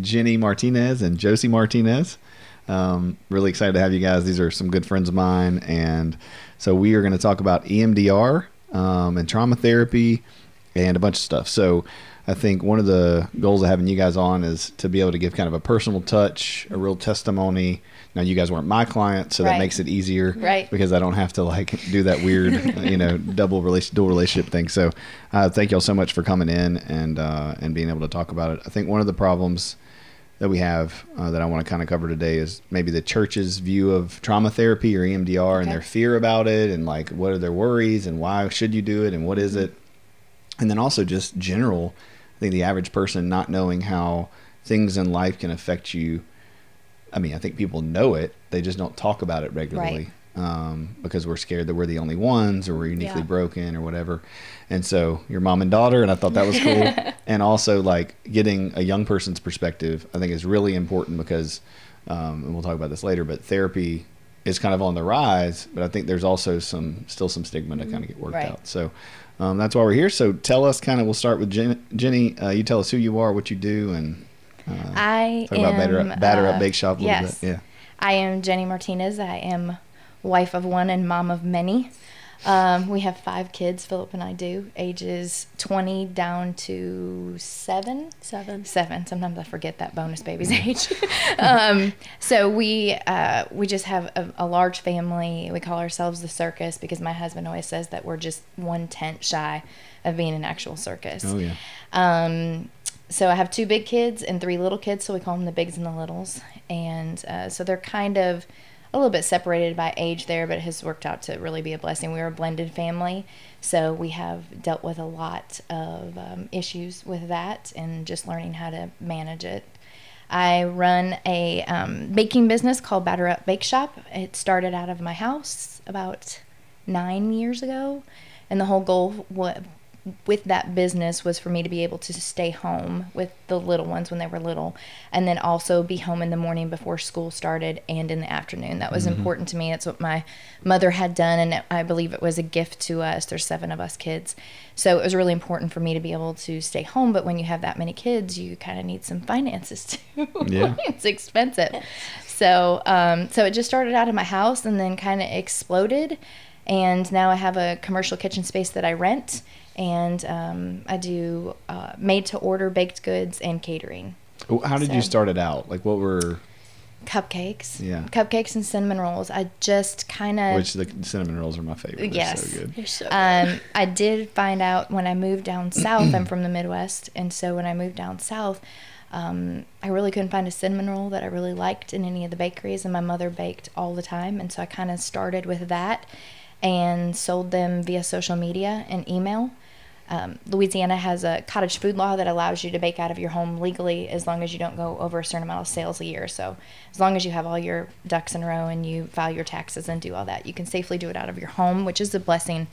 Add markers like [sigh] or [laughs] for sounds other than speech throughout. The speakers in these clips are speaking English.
Jenny Martinez and Josie Martinez. Um, really excited to have you guys. These are some good friends of mine, and so we are going to talk about EMDR um, and trauma therapy and a bunch of stuff. So I think one of the goals of having you guys on is to be able to give kind of a personal touch, a real testimony. Now you guys weren't my client, so Right. that makes it easier, Right. Because I don't have to like do that weird, [laughs] you know, double relation, dual relationship thing. So uh, thank y'all so much for coming in and uh, and being able to talk about it. I think one of the problems that we have uh, that I want to kind of cover today is maybe the church's view of trauma therapy or EMDR and their fear about it and like what are their worries and why should you do it and what is it? And then also just general i think the average person not knowing how things in life can affect you i mean i think people know it they just don't talk about it regularly um, because we're scared that we're the only ones or we're uniquely Yeah. broken or whatever and so your mom and daughter and i thought that was cool [laughs] and also like getting a young person's perspective i think is really important because um, and we'll talk about this later but therapy is kind of on the rise but i think there's also some still some stigma to kind of get worked Right. out so um, that's why we're here. So tell us, kind of, we'll start with Jen, Jenny. Uh, you tell us who you are, what you do, and uh, I talk am about batter up, batter up uh, bake shop a little yes. bit. Yeah. I am Jenny Martinez. I am wife of one and mom of many. Um, we have five kids. Philip and I do ages twenty down to seven. Seven. Seven. Sometimes I forget that bonus baby's age. [laughs] um, so we uh, we just have a, a large family. We call ourselves the circus because my husband always says that we're just one tenth shy of being an actual circus. Oh yeah. Um, so I have two big kids and three little kids, so we call them the bigs and the littles. And uh, so they're kind of a little bit separated by age there, but it has worked out to really be a blessing. We're a blended family, so we have dealt with a lot of um, issues with that and just learning how to manage it. I run a um, baking business called Batter Up Bake Shop. It started out of my house about nine years ago, and the whole goal wa- with that business was for me to be able to stay home with the little ones when they were little, and then also be home in the morning before school started and in the afternoon. That was important to me. That's what my mother had done, and I believe it was a gift to us. There's seven of us kids, so it was really important for me to be able to stay home. But when you have that many kids, you kind of need some finances [laughs] too. Yeah. [laughs] it's expensive. So, um, so it just started out in my house and then kind of exploded. And now I have a commercial kitchen space that I rent, and um, I do uh, made to order baked goods and catering. How did you start it out? Like, what were Cupcakes, Yeah. cupcakes and cinnamon rolls. I just kind of which the cinnamon rolls are my favorite. They're Yes. so good. You're so good. Um, I did find out when I moved down [clears throat] south. I'm from the Midwest, and so when I moved down south, um, I really couldn't find a cinnamon roll that I really liked in any of the bakeries, and my mother baked all the time, and so I kind of started with that and sold them via social media and email. Um, Louisiana has a cottage food law that allows you to bake out of your home legally as long as you don't go over a certain amount of sales a year. So, as long as you have all your ducks in a row and you file your taxes and do all that, you can safely do it out of your home, which is a blessing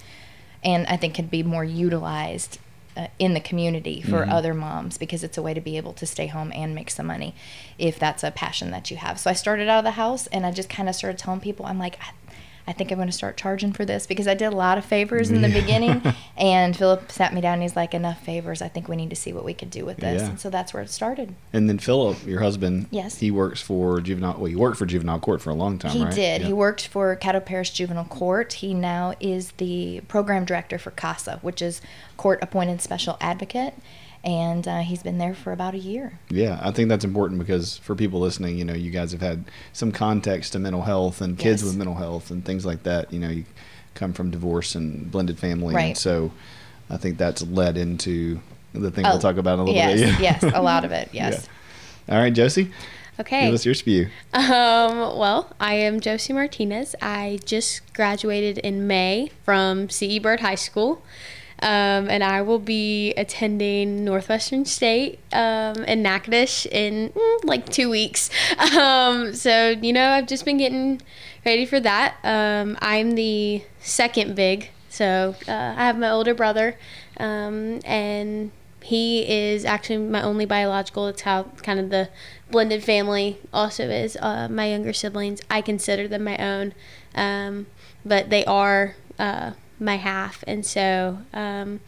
and I think can be more utilized uh, in the community for other moms because it's a way to be able to stay home and make some money if that's a passion that you have. So I started out of the house and I just kind of started telling people, I'm like, I, think I'm going to start charging for this because I did a lot of favors in the beginning. [laughs] And Philip sat me down and he's like, enough favors. I think we need to see what we could do with this. Yeah. And so that's where it started. And then Philip, your husband, Yes. he works for juvenile. Well, he worked for juvenile court for a long time, He right? did. Yeah. He worked for Caddo Parish Juvenile Court. He now is the program director for CASA, which is Court Appointed Special Advocate. And uh, he's been there for about a year. Yeah, I think that's important because for people listening, you know, you guys have had some context to mental health and kids Yes. with mental health and things like that. You know, you come from divorce and blended family, and so I think that's led into the thing Oh, we'll talk about in a little yes, bit. Yeah. yes, a lot of it. [laughs] Yes. All right, Josie, Okay. give us your spew. Um, well, I am Josie Martinez. I just graduated in May from CE Byrd High School. Um, and I will be attending Northwestern State um, in Natchitoches in mm, like two weeks. [laughs] Um, so, you know, I've just been getting ready for that. Um, I'm the second big. So uh, I have my older brother, um, and he is actually my only biological. It's how kind of the blended family also is. Uh, my younger siblings, I consider them my own, um, but they are uh, my half, and so um,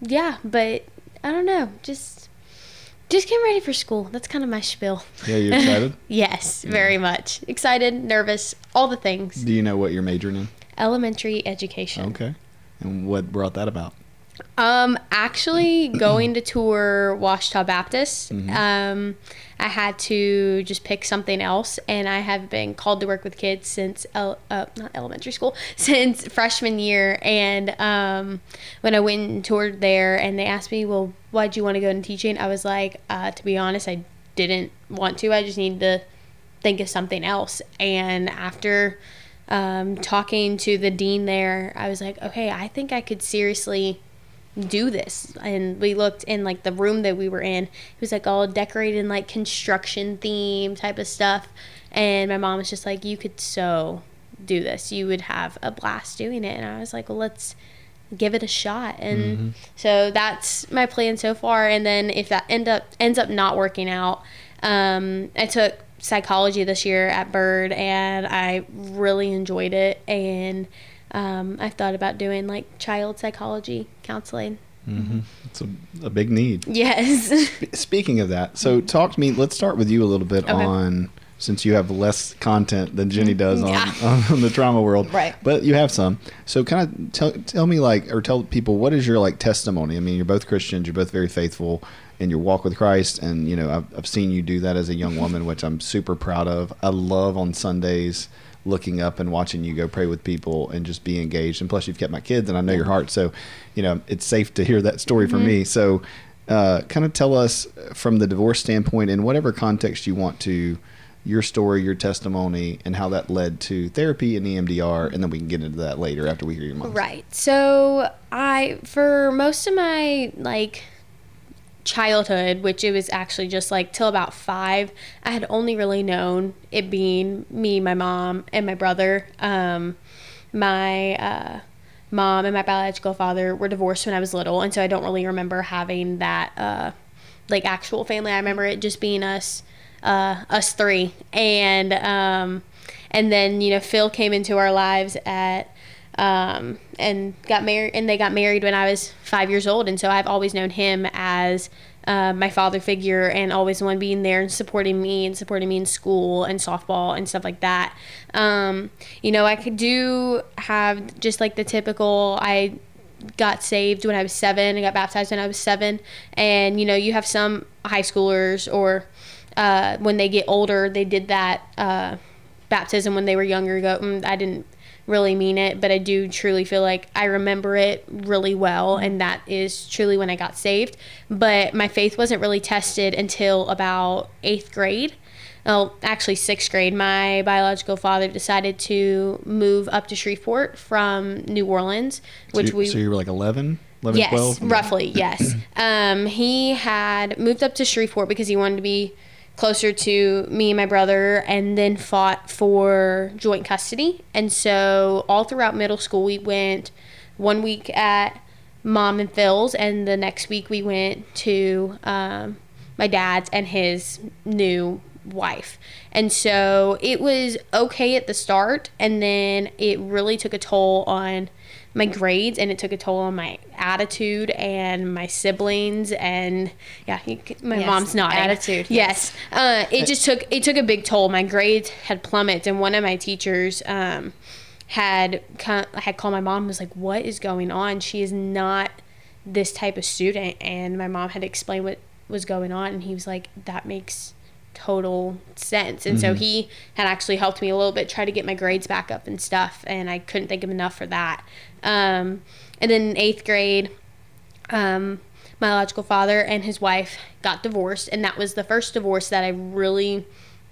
yeah. But I don't know, just just getting ready for school. That's kind of my spiel. Yeah, you excited? [laughs] Yes, very much excited, nervous, all the things. Do you know what you're majoring in? Elementary education. Okay, and what brought that about? Um, actually, going to tour Ouachita Baptist, um, I had to just pick something else, and I have been called to work with kids since el- uh, not elementary school [laughs] since freshman year. And um, when I went and toured there, and they asked me, "Well, why'd you want to go into teaching?" I was like, uh, "To be honest, I didn't want to. I just needed to think of something else." And after um, talking to the dean there, I was like, "Okay, I think I could seriously." Do this. And we looked in like the room that we were in it was like all decorated in like construction theme type of stuff. And my mom was just like you could so do this. You would have a blast doing it. And i was like well let's give it a shot. And so that's my plan so far. And then if that end up ends up not working out um, i took psychology this year at byrd and i really enjoyed it. And um, i've thought about doing like child psychology counseling It's a, a big need. yes Speaking of that, so talk to me. Let's start with you a little bit Okay. on since you have less content than Jenny does on, Yeah. [laughs] on the trauma world, Right. But you have some. So kind of tell tell me like or tell people what is your like testimony. I mean, you're both Christians. You're both very faithful in your walk with Christ, and you know I've, I've seen you do that as a young woman, which I'm super proud of. I love on Sundays looking up and watching you go pray with people and just be engaged. And plus, you've kept my kids, and I know your heart. So, you know, it's safe to hear that story from me. So, uh, kind of tell us from the divorce standpoint, in whatever context you want to, your story, your testimony, and how that led to therapy and EMDR, and then we can get into that later after we hear your mom. Right. So I for most of my like childhood, which it was actually just like till about five, I had only really known it being me, my mom, and my brother. Um, my uh, mom and my biological father were divorced when I was little, and so I don't really remember having that uh, like actual family. I remember it just being us, uh, us three, and um, and then you know Phil came into our lives at um, and got married and they got married when I was five years old and so I've always known him as uh, my father figure and always the one being there and supporting me and supporting me in school and softball and stuff like that um, you know I could do have just like the typical I got saved when I was seven. I got baptized when I was seven. And, you know, you have some high schoolers or uh, when they get older, they did that uh, baptism when they were younger. Go, mm, I didn't really mean it, but I do truly feel like I remember it really well. And that is truly when I got saved. But my faith wasn't really tested until about eighth grade well, actually sixth grade, my biological father decided to move up to Shreveport from New Orleans, which so, you- we so you were like 11, 11 yes, 12? roughly yes. [clears throat] um, he had moved up to Shreveport because he wanted to be closer to me and my brother, and then fought for joint custody. And so all throughout middle school, we went one week at mom and Phil's, and the next week we went to um, my dad's and his new wife. And so it was okay at the start, and then it really took a toll on my grades and it took a toll on my attitude and my siblings and yeah my Yes, mom's not attitude, yes, Uh, it just took it took a big toll. My grades had plummeted and one of my teachers um, had co- had called my mom and was like what is going on? She is not this type of student. And my mom had explained what was going on and he was like that makes total sense. And so he had actually helped me a little bit try to get my grades back up and stuff and i couldn't thank him enough for that um, and then in eighth grade um, my biological father and his wife got divorced and that was the first divorce that i really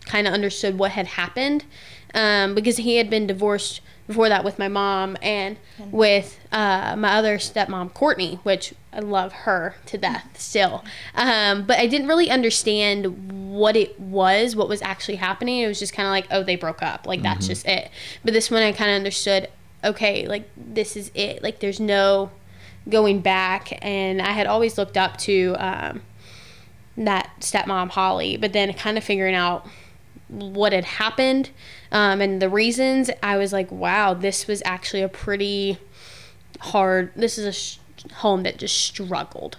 kind of understood what had happened um, because he had been divorced before that with my mom and with uh, my other stepmom courtney which i love her to death [laughs] still. Um, but i didn't really understand what it was what was actually happening. It was just kind of like oh they broke up. Like that's just it. But this one i kind of understood okay like this is it. Like there's no going back. And i had always looked up to um, that stepmom holly but then kind of figuring out what had happened um, and the reasons i was like wow this was actually a pretty hard this is a sh- home that just struggled.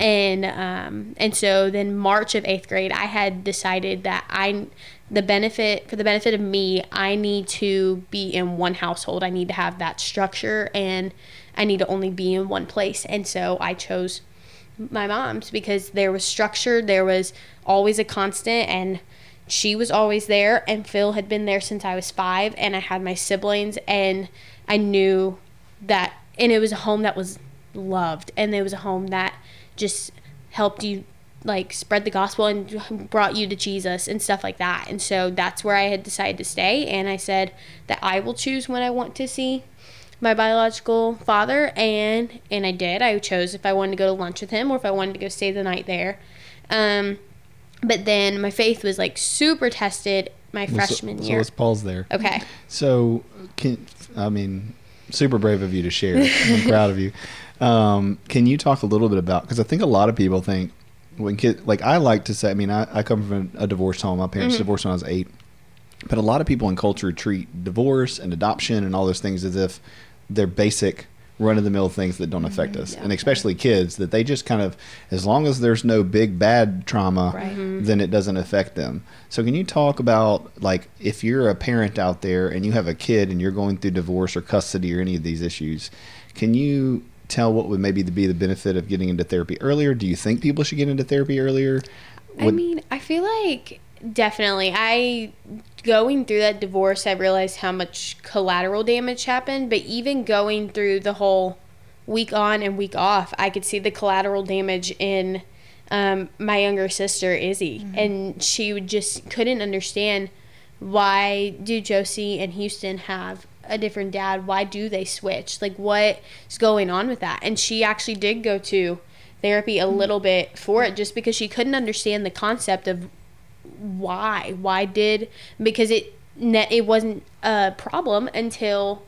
And um, and so then march of eighth grade i had decided that i the benefit for the benefit of me i need to be in one household. I need to have that structure and i need to only be in one place. And so i chose my mom's because there was structure there was always a constant and she was always there and phil had been there since i was five and i had my siblings and i knew that and it was a home that was loved. And it was a home that just helped you like spread the gospel and brought you to jesus and stuff like that. And so that's where i had decided to stay. And i said that i will choose when i want to see my biological father. And and i did. I chose if i wanted to go to lunch with him or if i wanted to go stay the night there. Um, but then my faith was like super tested my Well, freshman so, year. let's pause there. okay. So, can I mean, super brave of you to share. I'm [laughs] proud of you. Um, can you talk a little bit about? Because I think a lot of people think when kid, like I like to say. I mean, I, I come from a divorced home. My parents Mm-hmm. divorced when I was eight. But a lot of people in culture treat divorce and adoption and all those things as if they're basic run of the mill things that don't affect us. yeah. And especially kids that they just kind of as long as there's no big bad trauma, Right. then it doesn't affect them. So can you talk about like if you're a parent out there and you have a kid and you're going through divorce or custody or any of these issues, can you tell what would maybe be the benefit of getting into therapy earlier? Do you think people should get into therapy earlier? I mean, I feel like definitely. I going through that divorce, I realized how much collateral damage happened. But even going through the whole week on and week off, I could see the collateral damage in um, my younger sister Izzy, and she would just couldn't understand why do Josie and Houston have a different dad? Why do they switch? Like what's going on with that? And she actually did go to therapy a little bit for it just because she couldn't understand the concept of why why did because it it wasn't a problem until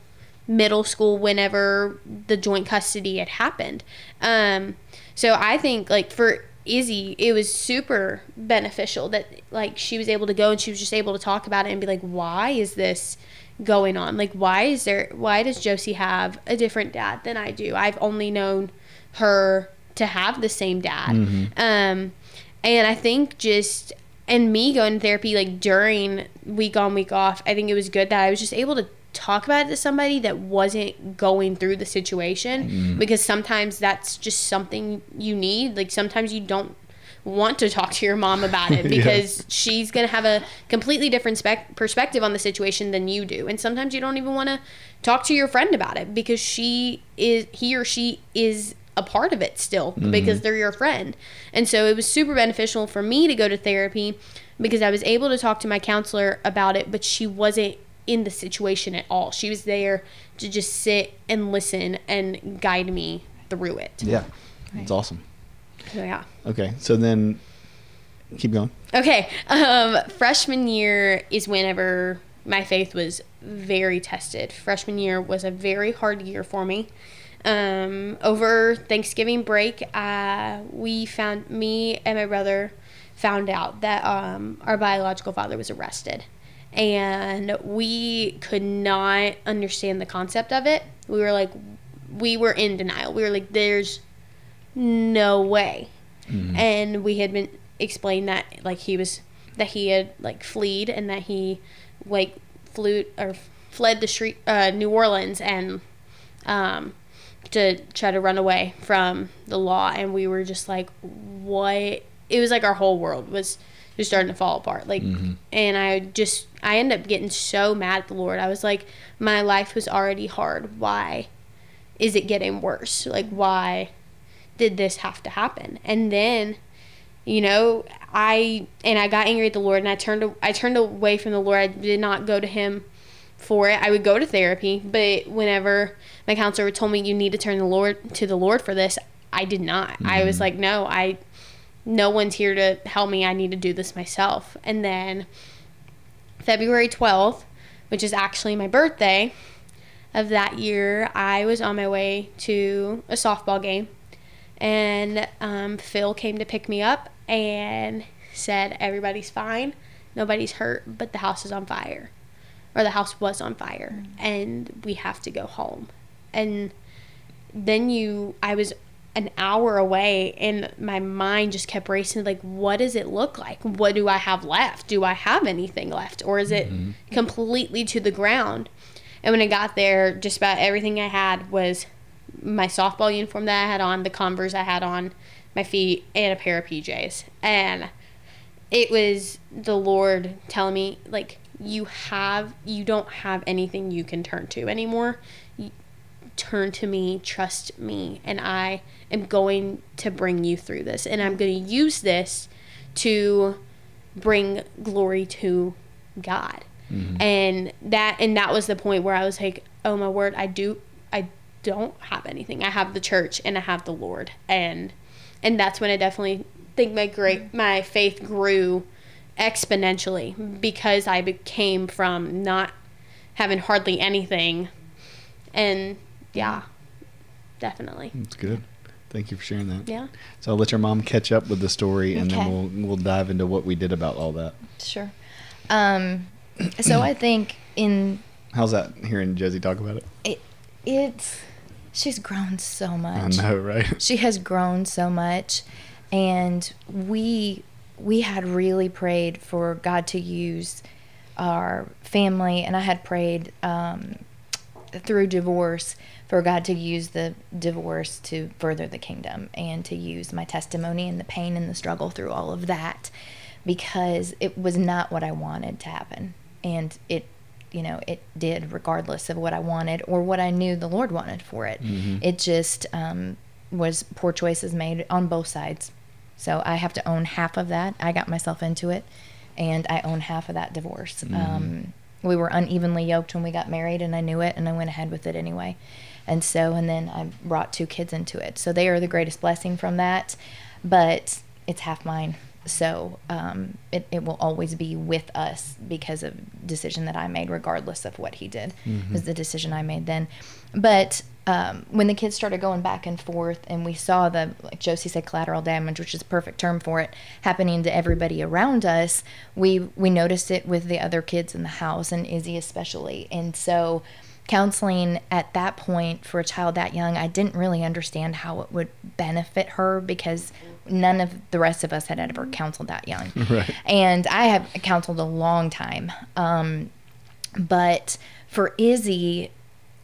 middle school whenever the joint custody had happened um so i think like for izzy it was super beneficial that like she was able to go and she was just able to talk about it and be like why is this going on? Like why is there why does josie have a different dad than i do? I've only known her to have the same dad. Um and i think just and me going to therapy like during week on week off i think it was good that i was just able to talk about it to somebody that wasn't going through the situation because sometimes that's just something you need. Like sometimes you don't want to talk to your mom about it [laughs] Yeah. because she's going to have a completely different spec- perspective on the situation than you do and sometimes you don't even want to talk to your friend about it because she is he or she is a part of it still mm-hmm. because they're your friend and so it was super beneficial for me to go to therapy because I was able to talk to my counselor about it but she wasn't in the situation at all she was there to just sit and listen and guide me through it Yeah. It's Right. awesome. So yeah Okay. So then keep going. Okay. Um, freshman year is whenever my faith was very tested. Freshman year was a very hard year for me. Um, over Thanksgiving break, uh, we found me and my brother found out that um, our biological father was arrested, and we could not understand the concept of it. We were like, we were in denial. We were like, there's no way. And we had been explained that like he was that he had like fleed and that he like flew or fled the street uh, New Orleans and um to try to run away from the law. And we were just like what? It was like our whole world was just starting to fall apart. Like and i just i ended up getting so mad at the lord. I was like my life was already hard. Why is it getting worse? Like why did this have to happen? And then you know i and i got angry at the lord and i turned i turned away from the lord. I did not go to him for it. I would go to therapy but whenever my counselor told me you need to turn the lord to the lord for this i did not. I was mm-hmm. like no i no one's here to help me. I need to do this myself. And then february 12th which is actually my birthday of that year i was on my way to a softball game and um, Phil came to pick me up and said everybody's fine, nobody's hurt, but the house is on fire, or the house was on fire, and we have to go home. And then you, I was an hour away, and my mind just kept racing. Like, what does it look like? What do I have left? Do I have anything left, or is it completely to the ground? And when I got there, just about everything I had was my softball uniform that I had on, the Converse I had on my feet, and a pair of PJs. And it was the Lord telling me, like, you have, you don't have anything you can turn to anymore. You, turn to me, trust me, and I am going to bring you through this. And I'm going to use this to bring glory to God. Mm-hmm. And that and that was the point where I was like, "Oh my word, I do I don't have anything. I have the church and I have the Lord." And and that's when I definitely think my great my faith grew exponentially because I became from not having hardly anything and yeah, definitely. That's good. Thank you for sharing that. Yeah. So I'll let your mom catch up with the story, and Okay. then we'll we'll dive into what we did about all that. Sure. Um, so I think in How's that? Hearing Josie talk about it. it, it's she's grown so much. I know, right? [laughs] she has grown so much and we we had really prayed for god to use our family and i had prayed um, through divorce for god to use the divorce to further the kingdom and to use my testimony and the pain and the struggle through all of that because it was not what i wanted to happen and it you know it did regardless of what i wanted or what i knew the lord wanted for it. It just um, was poor choices made on both sides. So i have to own half of that. I got myself into it and i own half of that divorce. Um, we were unevenly yoked when we got married and i knew it and i went ahead with it anyway. And so and then i brought two kids into it. So they are the greatest blessing from that but it's half mine so um, it, it will always be with us because of decision that i made regardless of what he did was the decision i made then. But um, when the kids started going back and forth and we saw the like josie said collateral damage which is a perfect term for it happening to everybody around us we we noticed it with the other kids in the house and izzy especially. And so counseling at that point for a child that young, I didn't really understand how it would benefit her because none of the rest of us had ever counseled that young. [laughs] Right. And I have counseled a long time. Um, but for Izzy,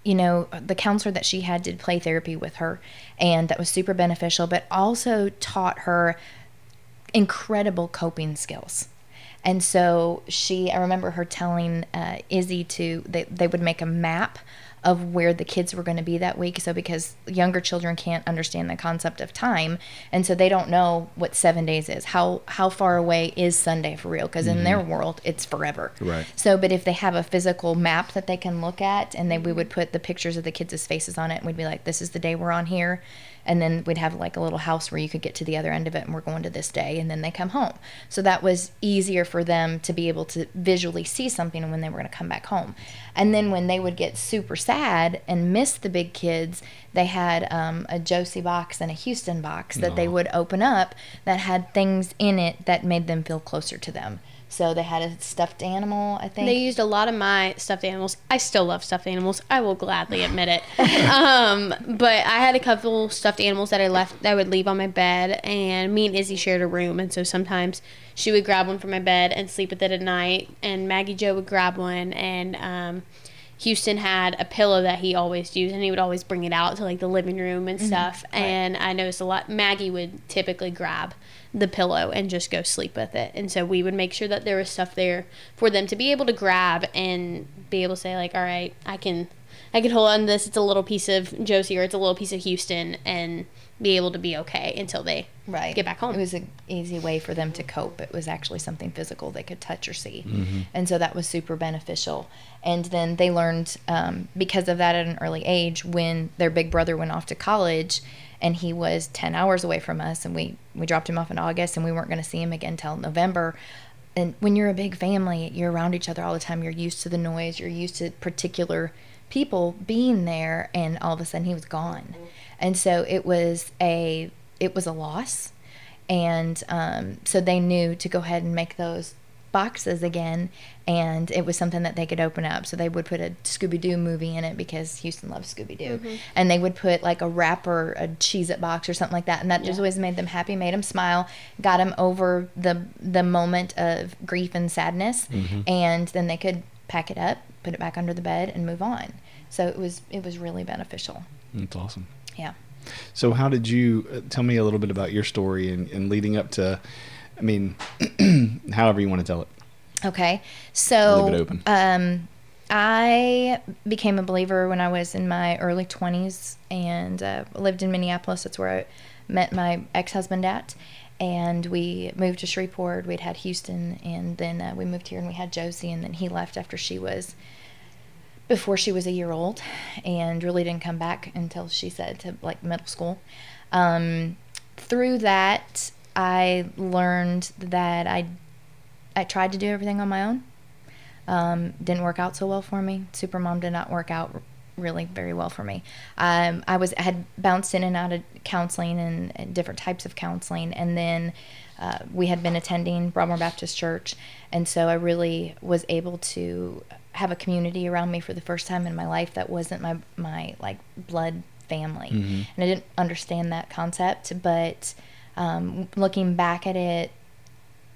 you know, the counselor that she had did play therapy with her, and that was super beneficial, but also taught her incredible coping skills. And so she, I remember her telling uh, Izzy to, they, they would make a map of where the kids were going to be that week. So because younger children can't understand the concept of time, and so they don't know what seven days is. How how far away is Sunday for real? Because in mm-hmm. their world, it's forever. Right. So, but if they have a physical map that they can look at, and they we would put the pictures of the kids' faces on it, and we'd be like, "This is the day we're on here," and then we'd have like a little house where you could get to the other end of it, and we're going to this day, and then they come home. So that was easier for them to be able to visually see something when they were going to come back home. And then when they would get super sad and miss the big kids, they had um, a Josie box and a Houston box that they would open up that had things in it that made them feel closer to them. So they had a stuffed animal, I think. They used a lot of my stuffed animals. I still love stuffed animals. I will gladly admit it. [laughs] um, but I had a couple stuffed animals that I left that I would leave on my bed, and me and Izzy shared a room, and so sometimes she would grab one from my bed and sleep with it at night, and Maggie Joe would grab one, and um, Houston had a pillow that he always used, and he would always bring it out to like the living room and stuff. And I noticed a lot. Maggie would typically grab the pillow and just go sleep with it, and so we would make sure that there was stuff there for them to be able to grab and be able to say like, "All right, I can, I can hold on this. It's a little piece of Josie or it's a little piece of Houston," and be able to be okay until they right. get back home. it was an easy way for them to cope. It was actually something physical they could touch or see. And so that was super beneficial. And then they learned um, because of that at an early age when their big brother went off to college and he was 10 hours away from us and we we dropped him off in august and we weren't going to see him again until november. And when you're a big family you're around each other all the time. You're used to the noise. You're used to particular people being there and all of a sudden he was gone and so it was a it was a loss. And um, so they knew to go ahead and make those boxes again. And it was something that they could open up. So they would put a scooby-doo movie in it because houston loves scooby-doo. And they would put like a wrapper a Cheez-It box or something like that. And that just always made them happy made them smile got them over the the moment of grief and sadness. And then they could pack it up put it back under the bed and move on. So it was it was really beneficial. That's awesome. Yeah So, how did you uh, tell me a little bit about your story and, and leading up to? I mean, [clears throat] however you want to tell it. Okay. So Leave it open. Um, I became a believer when I was in my early 20s and uh, lived in Minneapolis. That's where I met my ex husband at. And we moved to Shreveport. We'd had Houston, and then uh, we moved here and we had Josie, and then he left after she was before she was a year old and really didn't come back until she said to like middle school. Um, through that, I learned that I I tried to do everything on my own. Um, didn't work out so well for me. Supermom did not work out really very well for me. Um, I was had bounced in and out of counseling and, and different types of counseling, and then uh, we had been attending Broadmoor Baptist Church, and so I really was able to have a community around me for the first time in my life that wasn't my my like blood family, and I didn't understand that concept, but um, looking back at it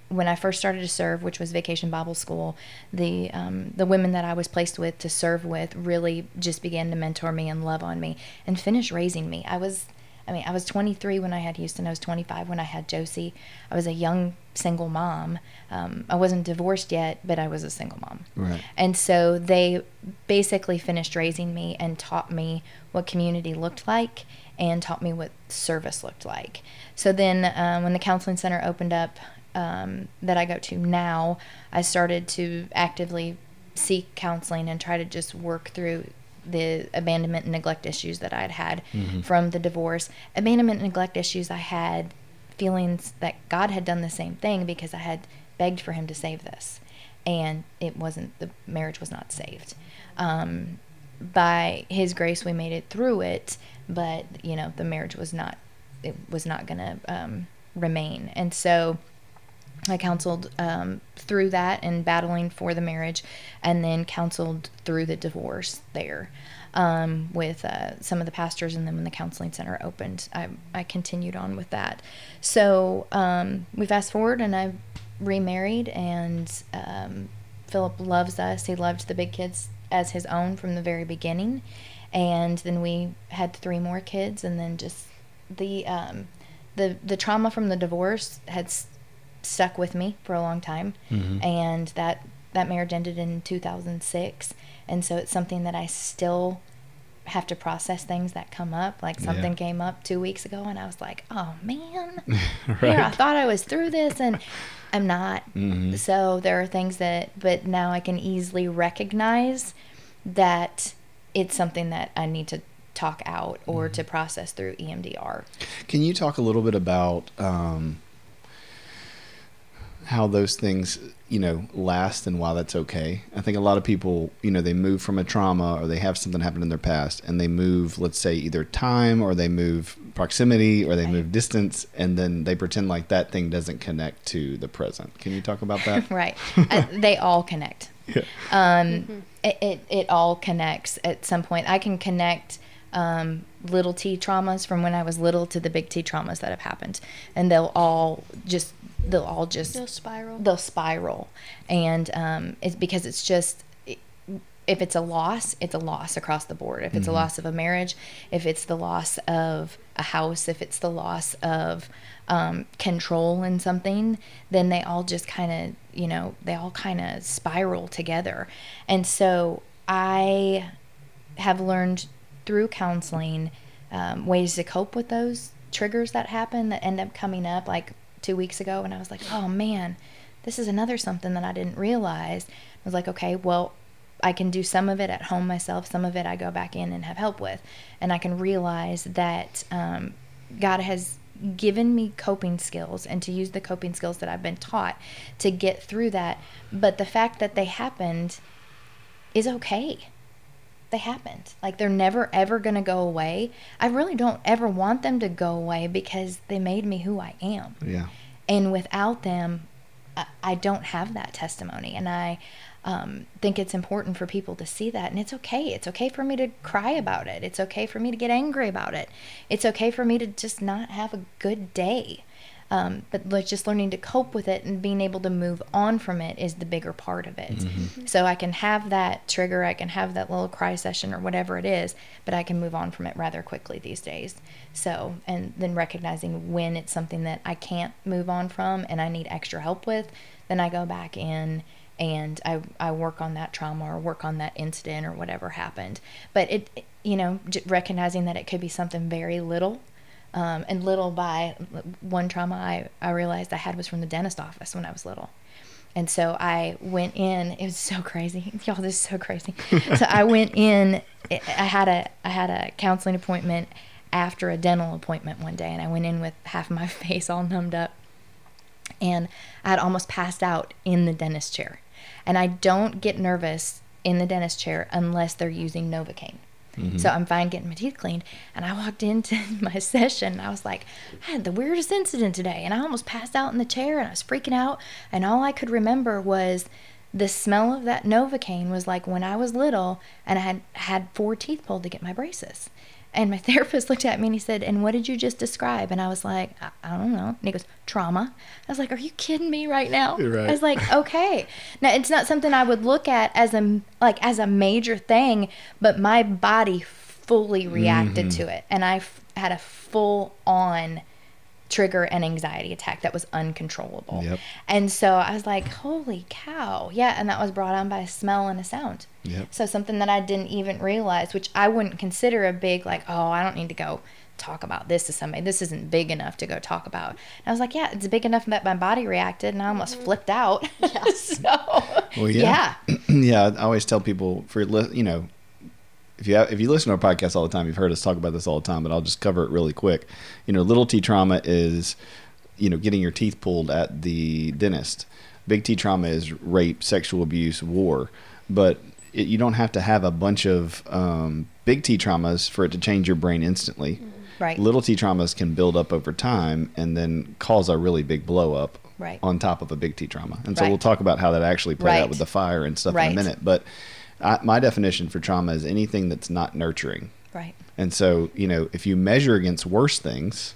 when I first started to serve, which was Vacation Bible School, the um, the women that I was placed with to serve with really just began to mentor me and love on me and finish raising me. I was, I mean, I was 23 when I had Houston. I was 25 when I had Josie. I was a young single mom. Um, I wasn't divorced yet, but I was a single mom. Right. And so they basically finished raising me and taught me what community looked like and taught me what service looked like. So then, um, when the counseling center opened up um, that I go to now, I started to actively seek counseling and try to just work through the abandonment and neglect issues that I had had from the divorce. Abandonment and neglect issues, I had feelings that God had done the same thing because I had begged for Him to save this, and it wasn't. The marriage was not saved. Um, by His grace, we made it through it, but you know the marriage was not. It was not going to um, remain, and so. I counseled um, through that and battling for the marriage, and then counseled through the divorce there um, with uh, some of the pastors. And then when the counseling center opened, I, I continued on with that. So um, we fast forward, and I remarried, and um, Philip loves us. He loved the big kids as his own from the very beginning. And then we had three more kids, and then just the um, the the trauma from the divorce had stuck with me for a long time, and that that marriage ended in 2006, and so it's something that I still have to process things that come up. Like something Yeah. came up two weeks ago, and I was like, "Oh man, right. [laughs] here I thought I was through this, and I'm not." Mhm. So there are things that, but now I can easily recognize that it's something that I need to talk out or to process through EMDR. Can you talk a little bit about um, how those things, you know, last and why that's okay? I think a lot of people, you know, they move from a trauma or they have something happen in their past and they move, let's say, either time or they move proximity or they Right. move distance and then they pretend like that thing doesn't connect to the present. Can you talk about that? [laughs] right. uh, they all connect. [laughs] Yeah. Um, it, it, it all connects at some point. I can connect um, little t traumas from when I was little to the big T traumas that have happened. And they'll all just, they'll all just They'll spiral. they'll spiral and um, it's because it's just it, if it's a loss, it's a loss across the board. If it's a loss of a marriage, if it's the loss of a house, if it's the loss of um, control in something, then they all just kind of, you know, they all kind of spiral together. And so I have learned through counseling um, ways to cope with those triggers that happen that end up coming up like two weeks ago. And I was like, oh man, this is another something that I didn't realize. I was like, okay, well, I can do some of it at home myself. Some of it I go back in and have help with. And I can realize that um, God has given me coping skills and to use the coping skills that I've been taught to get through that. But the fact that they happened is okay. They happened. Like they're never ever going to go away. I really don't ever want them to go away because they made me who I am. Yeah. And without them, I, I don't have that testimony. And I um, think it's important for people to see that. And it's okay. It's okay for me to cry about it. It's okay for me to get angry about it. It's okay for me to just not have a good day. Um, but like just learning to cope with it and being able to move on from it is the bigger part of it. So I can have that trigger, I can have that little cry session or whatever it is, but I can move on from it rather quickly these days. So, and then recognizing when it's something that I can't move on from and I need extra help with, then I go back in and I, I work on that trauma or work on that incident or whatever happened. But it, you know, recognizing that it could be something very little um, and little by one trauma I, I realized I had was from the dentist office when I was little. And so I went in. It was so crazy, [laughs] y'all. This is so crazy. so I [laughs] went in. I had a I had a counseling appointment after a dental appointment one day, and I went in with half of my [laughs] face all numbed up, and I had almost passed out in the dentist chair. And I don't get nervous in the dentist chair unless they're using Novocaine. Mm-hmm. So I'm fine getting my teeth cleaned. And I walked into [laughs] my session and I was like, I had the weirdest incident today. And I almost passed out in the chair and I was freaking out. And all I could remember was the smell of that Novocaine was like when I was little and I had had four teeth pulled to get my braces. And my [laughs] therapist looked at me and he said, And what did you just describe? And I was like, I, I don't know. And he goes, Trauma. I was like, Are you kidding me right now? Right. I was like, Okay. Now it's not something I would look at as a like as a major thing, but my body fully reacted Mm-hmm. to it, and I f- had a full on trigger an anxiety attack that was uncontrollable. Yep. And so I was like, holy cow. Yeah. And that was brought on by a smell and a sound. Yep. So something that I didn't even realize, which I wouldn't consider a big, like, oh, I don't need to go talk about this to somebody. This isn't big enough to go talk about. And I was like, yeah, it's big enough that my body reacted and I almost mm-hmm. flipped out. [laughs] so, Well, yeah. yeah. [clears throat] yeah, I always tell people for you know, if you have, if you listen to our podcast all the time, you've heard us talk about this all the time, but I'll just cover it really quick. You know, little T trauma is, you know, getting your teeth pulled at the dentist. Big T trauma is rape, sexual abuse, war, but it, you don't have to have a bunch of um, big T traumas for it to change your brain instantly. Right. Little T traumas can build up over time and then cause a really big blow up Right. on top of a big T trauma. And so Right. we'll talk about how that actually played out with the fire and stuff in a minute. But I, my definition for trauma is anything that's not nurturing. Right. And so, you know, if you measure against worse things,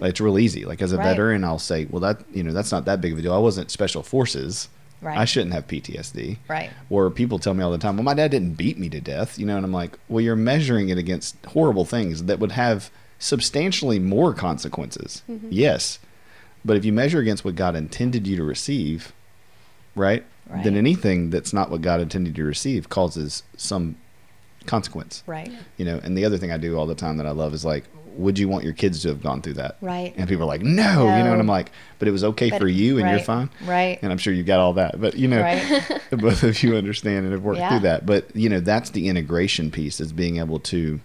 it's real easy. Like as a Right. veteran, I'll say, well, that you know, that's not that big of a deal. I wasn't special forces. Right. I shouldn't have PTSD. Right. Or people tell me all the time, well, my dad didn't beat me to death, you know, and I'm like, well, you're measuring it against horrible things that would have substantially more consequences. Mm-hmm. Yes. But if you measure against what God intended you to receive, right, then anything that's not what God intended you to receive causes some consequence. Right. You know, and the other thing I do all the time that I love is like, would you want your kids to have gone through that? Right. And people are like, no, you know, and I'm like, but it was okay But- for you and you're fine. right. And I'm sure you got all that. But, you know, Right. [laughs] both of you understand and have worked Yeah. through that. But, you know, that's the integration piece is being able to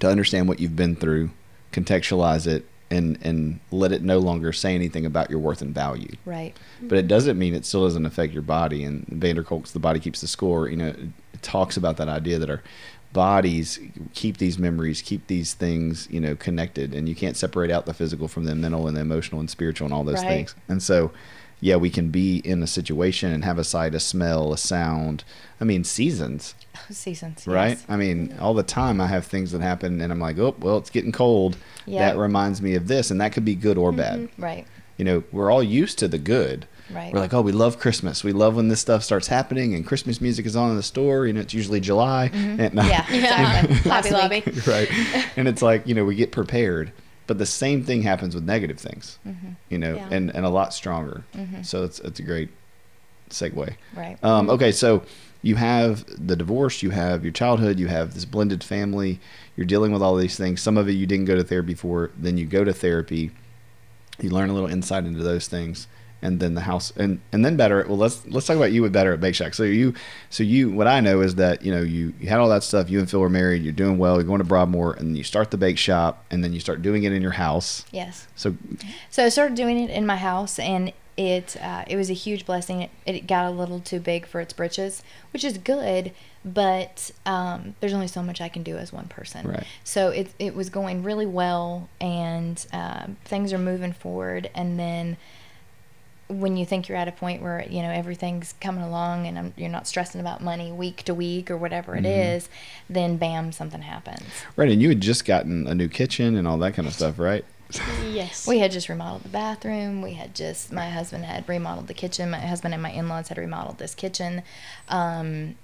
to understand what you've been through, contextualize it, and and let it no longer say anything about your worth and value. Right. But it doesn't mean it still doesn't affect your body. And van der Kolk's The Body Keeps the Score, you know, it talks about that idea that our bodies keep these memories, keep these things, you know, connected. And you can't separate out the physical from the mental and the emotional and spiritual and all those Right. things. And so, yeah, we can be in a situation and have a sight, a smell, a sound. I mean, seasons, [sighs] Seasons. right? yes. I mean, all the time I have things that happen and I'm like, oh, well, it's getting cold. Yeah. That reminds me of this. And that could be good or bad Right. you know we're all used to the good Right. We're like, oh, we love Christmas. We love when this stuff starts happening and Christmas music is on in the store. You know, it's usually July. And, Mm-hmm. [laughs] Yeah, exactly. [laughs] Lobby, lobby. [laughs] right. And it's like, you know, we get prepared. But the same thing happens with negative things, you know, Yeah. and, and a lot stronger. So it's, it's a great segue. Right. Um, okay, so you have the divorce, you have your childhood, you have this blended family. You're dealing with all these things. Some of it you didn't go to therapy for. Then you go to therapy. You learn a little insight into those things, and then the house, and and then better. Well, let's let's talk about you with Batter Up Bake Shack. So you, so you, what I know is that you know you you had all that stuff. You and Phil were married. You're doing well. You're going to Broadmoor, and you start the bake shop, and then you start doing it in your house. Yes. So So I started doing it in my house, and it uh, it was a huge blessing. It, it got a little too big for its britches, which is good, but um, there's only so much I can do as one person. Right. So it it was going really well, and um things are moving forward, and then. When you think you're at a point where you know everything's coming along and I'm, you're not stressing about money week to week or whatever it is, then bam, something happens. right, and you had just gotten a new kitchen and all that kind of stuff, right? Yes. We had just remodeled the bathroom. We had just my husband had remodeled the kitchen. My husband and my in-laws had remodeled this kitchen, um,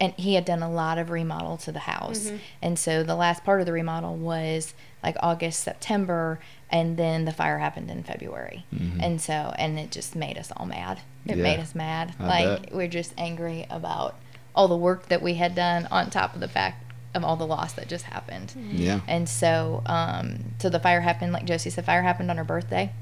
and he had done a lot of remodel to the house. And so the last part of the remodel was like August, September, and then the fire happened in February. And so and it just made us all mad. It Yeah, made us mad. I like bet. we're just angry about all the work that we had done on top of the fact of all the loss that just happened. Yeah. And so, um, so the fire happened, like Josie said, fire happened on her birthday,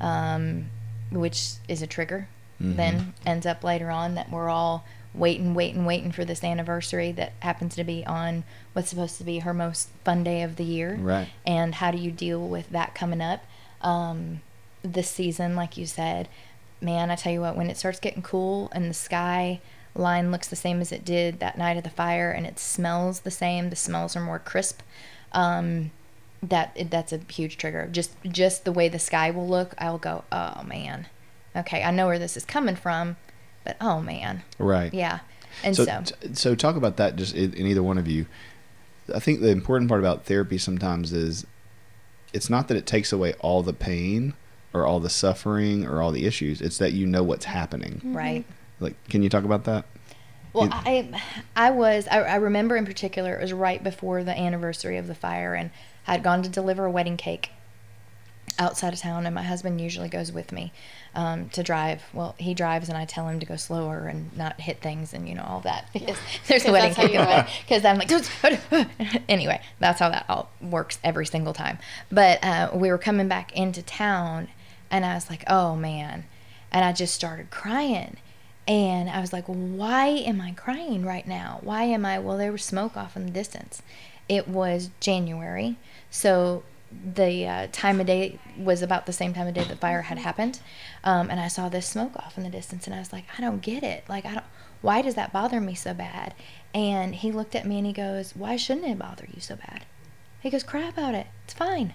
um, which is a trigger. Mm-hmm. Then ends up later on that we're all waiting, waiting, waiting for this anniversary that happens to be on what's supposed to be her most fun day of the year. Right. And how do you deal with that coming up? Um, this season, like you said, man, I tell you what, when it starts getting cool and the sky line looks the same as it did that night of the fire and it smells the same, the smells are more crisp. Um, that that's a huge trigger. Just just the way the sky will look, I'll go, oh man, okay, I know where this is coming from, but oh man, Right. yeah. And so, so, so talk about that just in, in either one of you. I think the important part about therapy sometimes is it's not that it takes away all the pain or all the suffering or all the issues. It's that you know what's happening. right. Like, can you talk about that? Well, It- I, I was, I, I remember in particular, it was right before the anniversary of the fire, and I had gone to deliver a wedding cake outside of town, and my husband usually goes with me um, to drive. Well, he drives, and I tell him to go slower and not hit things, and you know all that. Because [laughs] there's a wedding [laughs] cake in the way. Because I'm like, [laughs] anyway, that's how that all works every single time. But uh, we were coming back into town, and I was like, oh man, and I just started crying. And I was like, why am I crying right now? Why am I? Well, there was smoke off in the distance. It was January. So the uh, time of day was about the same time of day the fire had happened. Um, and I saw this smoke off in the distance. And I was like, I don't get it. Like, I don't, why does that bother me so bad? And he looked at me and he goes, why shouldn't it bother you so bad? He goes, cry about it. It's fine.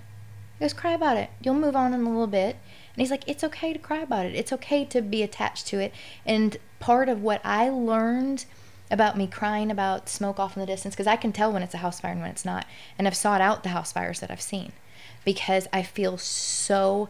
He goes, cry about it. You'll move on in a little bit. And he's like, it's okay to cry about it. It's okay to be attached to it. And part of what I learned about me crying about smoke off in the distance, because I can tell when it's a house fire and when it's not. And I've sought out the house fires that I've seen because I feel so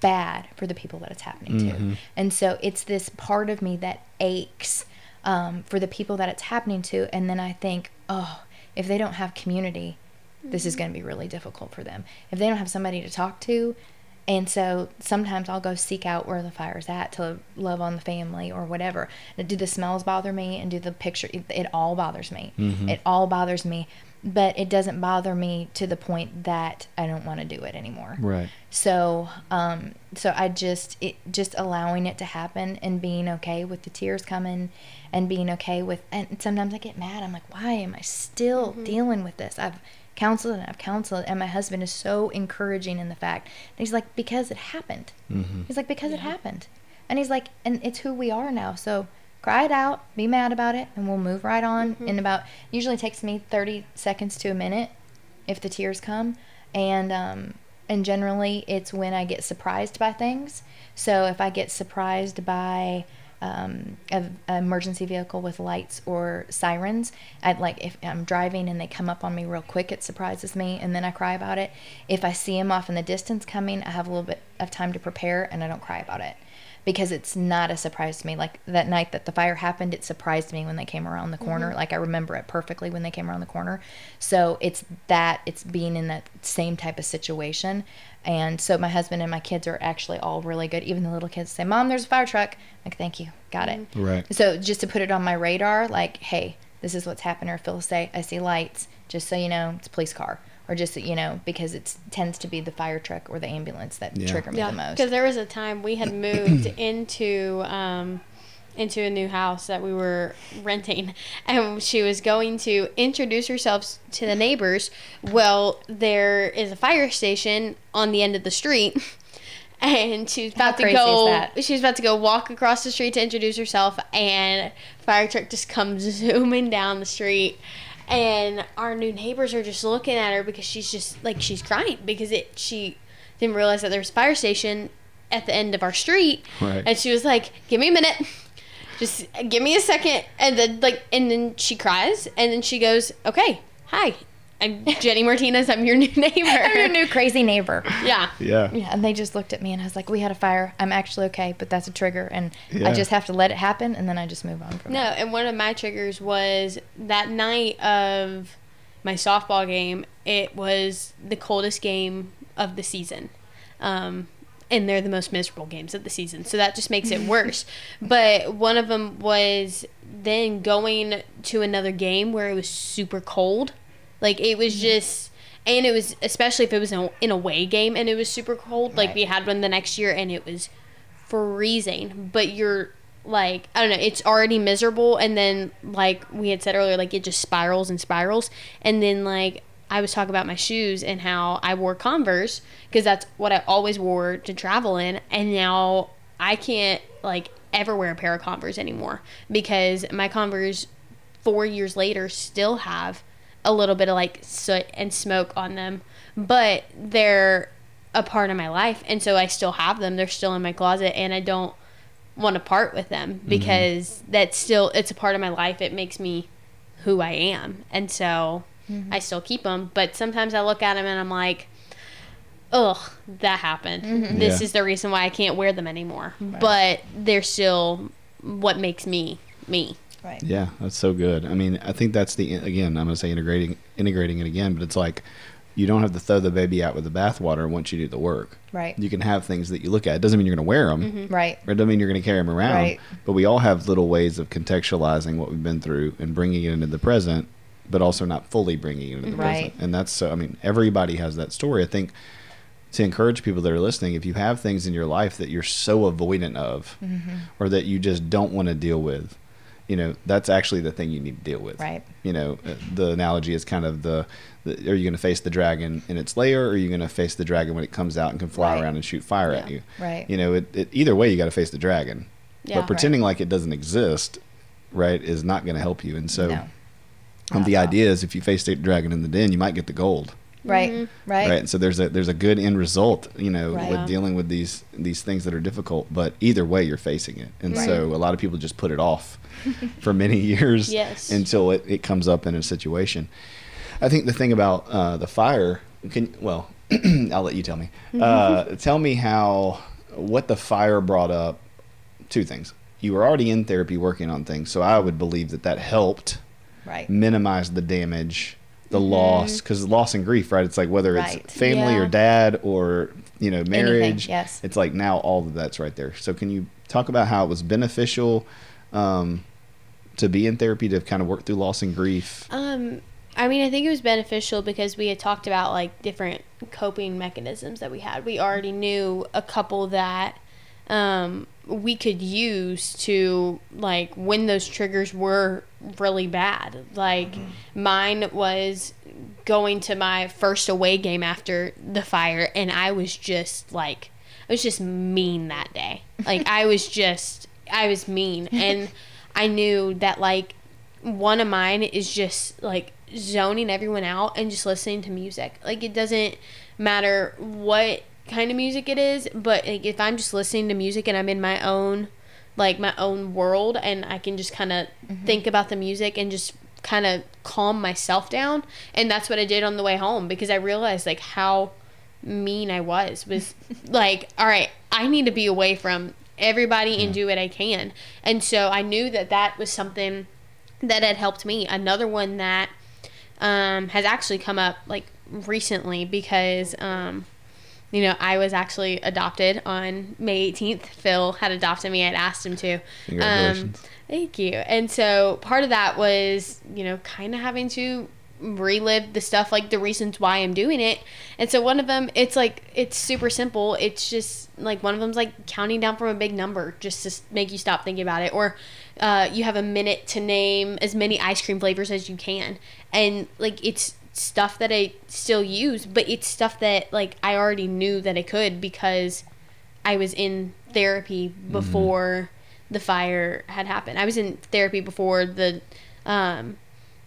bad for the people that it's happening to. And so it's this part of me that aches um, for the people that it's happening to. And then I think, oh, if they don't have community, this is going to be really difficult for them. If they don't have somebody to talk to, and so sometimes I'll go seek out where the fire's at to love on the family or whatever. Do the smells bother me and do the picture? It, it all bothers me. It all bothers me, but it doesn't bother me to the point that I don't want to do it anymore. Right. So, um, so I just it just allowing it to happen and being okay with the tears coming, and being okay with and sometimes I get mad. I'm like, why am I still dealing with this? I've counseled and I've counseled, and my husband is so encouraging in the fact. And he's like, because it happened. He's like, because it happened, and he's like, and it's who we are now. So cry it out, be mad about it, and we'll move right on. In about usually takes me 30 seconds to a minute if the tears come and um and generally it's when i get surprised by things so if i get surprised by um, emergency vehicle with lights or sirens. I'd like if i'm driving and they come up on me real quick it surprises me and then i cry about it. If i see them off in the distance coming i have a little bit of time to prepare and i don't cry about it because it's not a surprise to me. Like that night that the fire happened, it surprised me when they came around the corner. Mm-hmm. Like I remember it perfectly when they came around the corner. So it's that, it's being in that same type of situation. And so my husband and my kids are actually all really good. Even the little kids say, Mom, there's a fire truck. I'm like, thank you. Got it. Right. So just to put it on my radar, like, hey, this is what's happening. Or Phil say, I see lights. Just so you know, it's a police car. Or just, you know, because it tends to be the fire truck or the ambulance that Yeah. trigger me Yeah, the most. because there was a time we had moved [clears throat] into um, into a new house that we were renting, and she was going to introduce herself to the neighbors. Well, there is a fire station on the end of the street. [laughs] And she's How about to crazy go. She's about to go walk across the street to introduce herself, and fire truck just comes [laughs] zooming down the street, and our new neighbors are just looking at her because she's just like she's crying because it she didn't realize that there's a fire station at the end of our street, Right. and she was like, "Give me a minute." Just give me a second, and then like, and then she cries, and then she goes, "Okay, hi, I'm Jenny Martinez. I'm your new [laughs] neighbor." I'm your new crazy neighbor. yeah, Yeah. Yeah, and they just looked at me and I was like, "We had a fire. I'm actually okay, but that's a trigger, and Yeah. I just have to let it happen, and then I just move on from No, it." No, and one of my triggers was that night of my softball game. It was the coldest game of the season. Um, and they're the most miserable games of the season. So that just makes it [laughs] worse. but one of them was then going to another game where it was super cold. Like it was mm-hmm. just and it was especially if it was in, an away game and it was super cold. Like Right. we had one the next year and it was freezing. But you're like I don't know, it's already miserable and then like we had said earlier, like it just spirals and spirals. And then like I was talking about my shoes and how I wore Converse because that's what I always wore to travel in and now I can't like ever wear a pair of Converse anymore because my Converse 4 years later still have a little bit of like soot and smoke on them, but they're a part of my life and so I still have them. They're still in my closet and I don't want to part with them mm-hmm. because that's still it's a part of my life. It makes me who I am. And so mm-hmm. I still keep them, but sometimes I look at them and I'm like Ugh, that happened. Mm-hmm. This Yeah. is the reason why I can't wear them anymore. But they're still what makes me me. Right. Yeah, that's so good. I mean, I think that's the again. I'm gonna say integrating integrating it again, but it's like you don't have to throw the baby out with the bathwater once you do the work. Right. You can have things that you look at. It doesn't mean you're gonna wear them. Right. Or it doesn't mean you're going to carry them around. Right. But we all have little ways of contextualizing what we've been through and bringing it into the present, but also not fully bringing it into the Right. present. And that's so. I mean, everybody has that story. I think to encourage people that are listening, if you have things in your life that you're so avoidant of, Mm-hmm. or that you just don't want to deal with, you know, that's actually the thing you need to deal with. Right. You know, uh, the analogy is kind of the, the are you going to face the dragon in its lair, or are you going to face the dragon when it comes out and can fly Right. around and shoot fire at you? Right. You know, it, it, either way, you got to face the dragon. Yeah. but pretending like it doesn't exist, right, is not going to help you. And so, No. um, the idea is if you face the dragon in the den, you might get the gold, Right. Mm-hmm. Right. right? And so there's a there's a good end result, you know, Right. with Yeah. dealing with these these things that are difficult. But either way, you're facing it, and so a lot of people just put it off for many [laughs] years Yes. until it, it comes up in a situation. I think the thing about uh, the fire can well, [clears throat] I'll let you tell me. Uh, tell me how what the fire brought up. Two things. You were already in therapy working on things, so I would believe that that helped Right. minimize the damage, the loss, because loss and grief, right? It's like whether Right. it's family or dad or you know marriage. yes. It's like now all of that's right there. So can you talk about how it was beneficial um, to be in therapy to kind of work through loss and grief? Um, I mean, I think it was beneficial because we had talked about like different coping mechanisms that we had. We already knew a couple that um, we could use to like when those triggers were really bad. Like mine was going to my first away game after the fire, and I was just like, I was just mean that day. Like [laughs] I was just, I was mean, [laughs] and I knew that like one of mine is just like zoning everyone out and just listening to music. Like it doesn't matter what kind of music it is, but like if I'm just listening to music and I'm in my own like my own world and I can just kind of think about the music and just kind of calm myself down and that's what I did on the way home because I realized like how mean I was was [laughs] like all right I need to be away from everybody and do what I can. And so I knew that that was something that had helped me. Another one that um, has actually come up like recently because um, you know I was actually adopted on May 18th. Phil had adopted me. I'd asked him to. Congratulations. Um, thank you. And so part of that was you know kind of having to relive the stuff like the reasons why I'm doing it. And so one of them it's like it's super simple. It's just like one of them's like counting down from a big number just to make you stop thinking about it or uh, you have a minute to name as many ice cream flavors as you can. And like it's stuff that I still use, but it's stuff that like I already knew that I could because I was in therapy before the fire had happened. I was in therapy before the um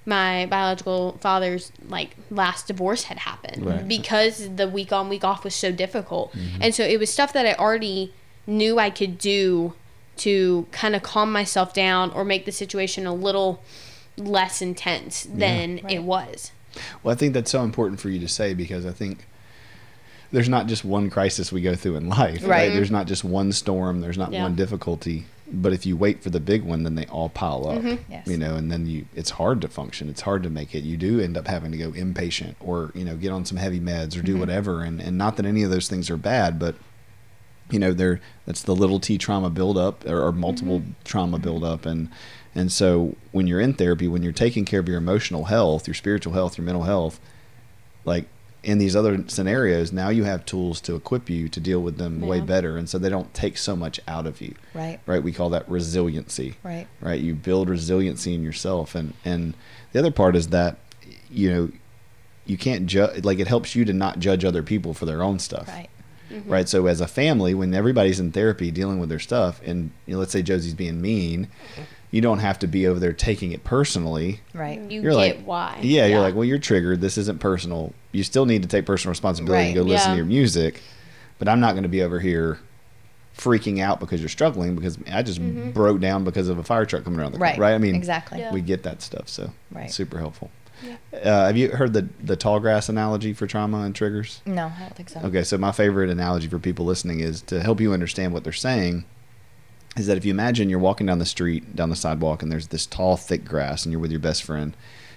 my biological father's like last divorce had happened Right. because the week on week off was so difficult. And so it was stuff that I already knew I could do to kind of calm myself down or make the situation a little less intense than it Right. was. Well, I think that's so important for you to say because I think there's not just one crisis we go through in [laughs] life, right? Right. There's not just one storm, there's not Yeah. one difficulty, but if you wait for the big one, then they all pile up, mm-hmm. Yes. you know, and then you it's hard to function, it's hard to make it. You do end up having to go impatient or you know get on some heavy meds or do mm-hmm. whatever, and and not that any of those things are bad, but you know there that's the little t trauma buildup or, or multiple mm-hmm. trauma buildup and and so when you're in therapy when you're taking care of your emotional health your spiritual health your mental health like in these other scenarios now you have tools to equip you to deal with them way better. And so they don't take so much out of you. Right. right? We call that resiliency. Right. right? You build resiliency in yourself. And and the other part is that you know you can't judge like it helps you to not judge other people for their own stuff. Right. Mm-hmm. right? So as a family, when everybody's in therapy dealing with their stuff, and you know, let's say Josie's being mean, mm-hmm. You don't have to be over there taking it personally. Right. You You're get like, why. Yeah, you're like, well, you're triggered. This isn't personal. You still need to take personal responsibility and Right. go listen to your music, but I'm not going to be over here freaking out because you're struggling because I just broke down because of a fire truck coming around the Right. corner. Right. I mean, exactly. Yeah. we get that stuff. So Right. super helpful. Uh, have you heard the the tall grass analogy for trauma and triggers? No, I don't think so. Okay, so my favorite analogy for people listening is to help you understand what they're saying. Is that if you imagine you're walking down the street, down the sidewalk, and there's this tall, thick grass, and you're with your best friend,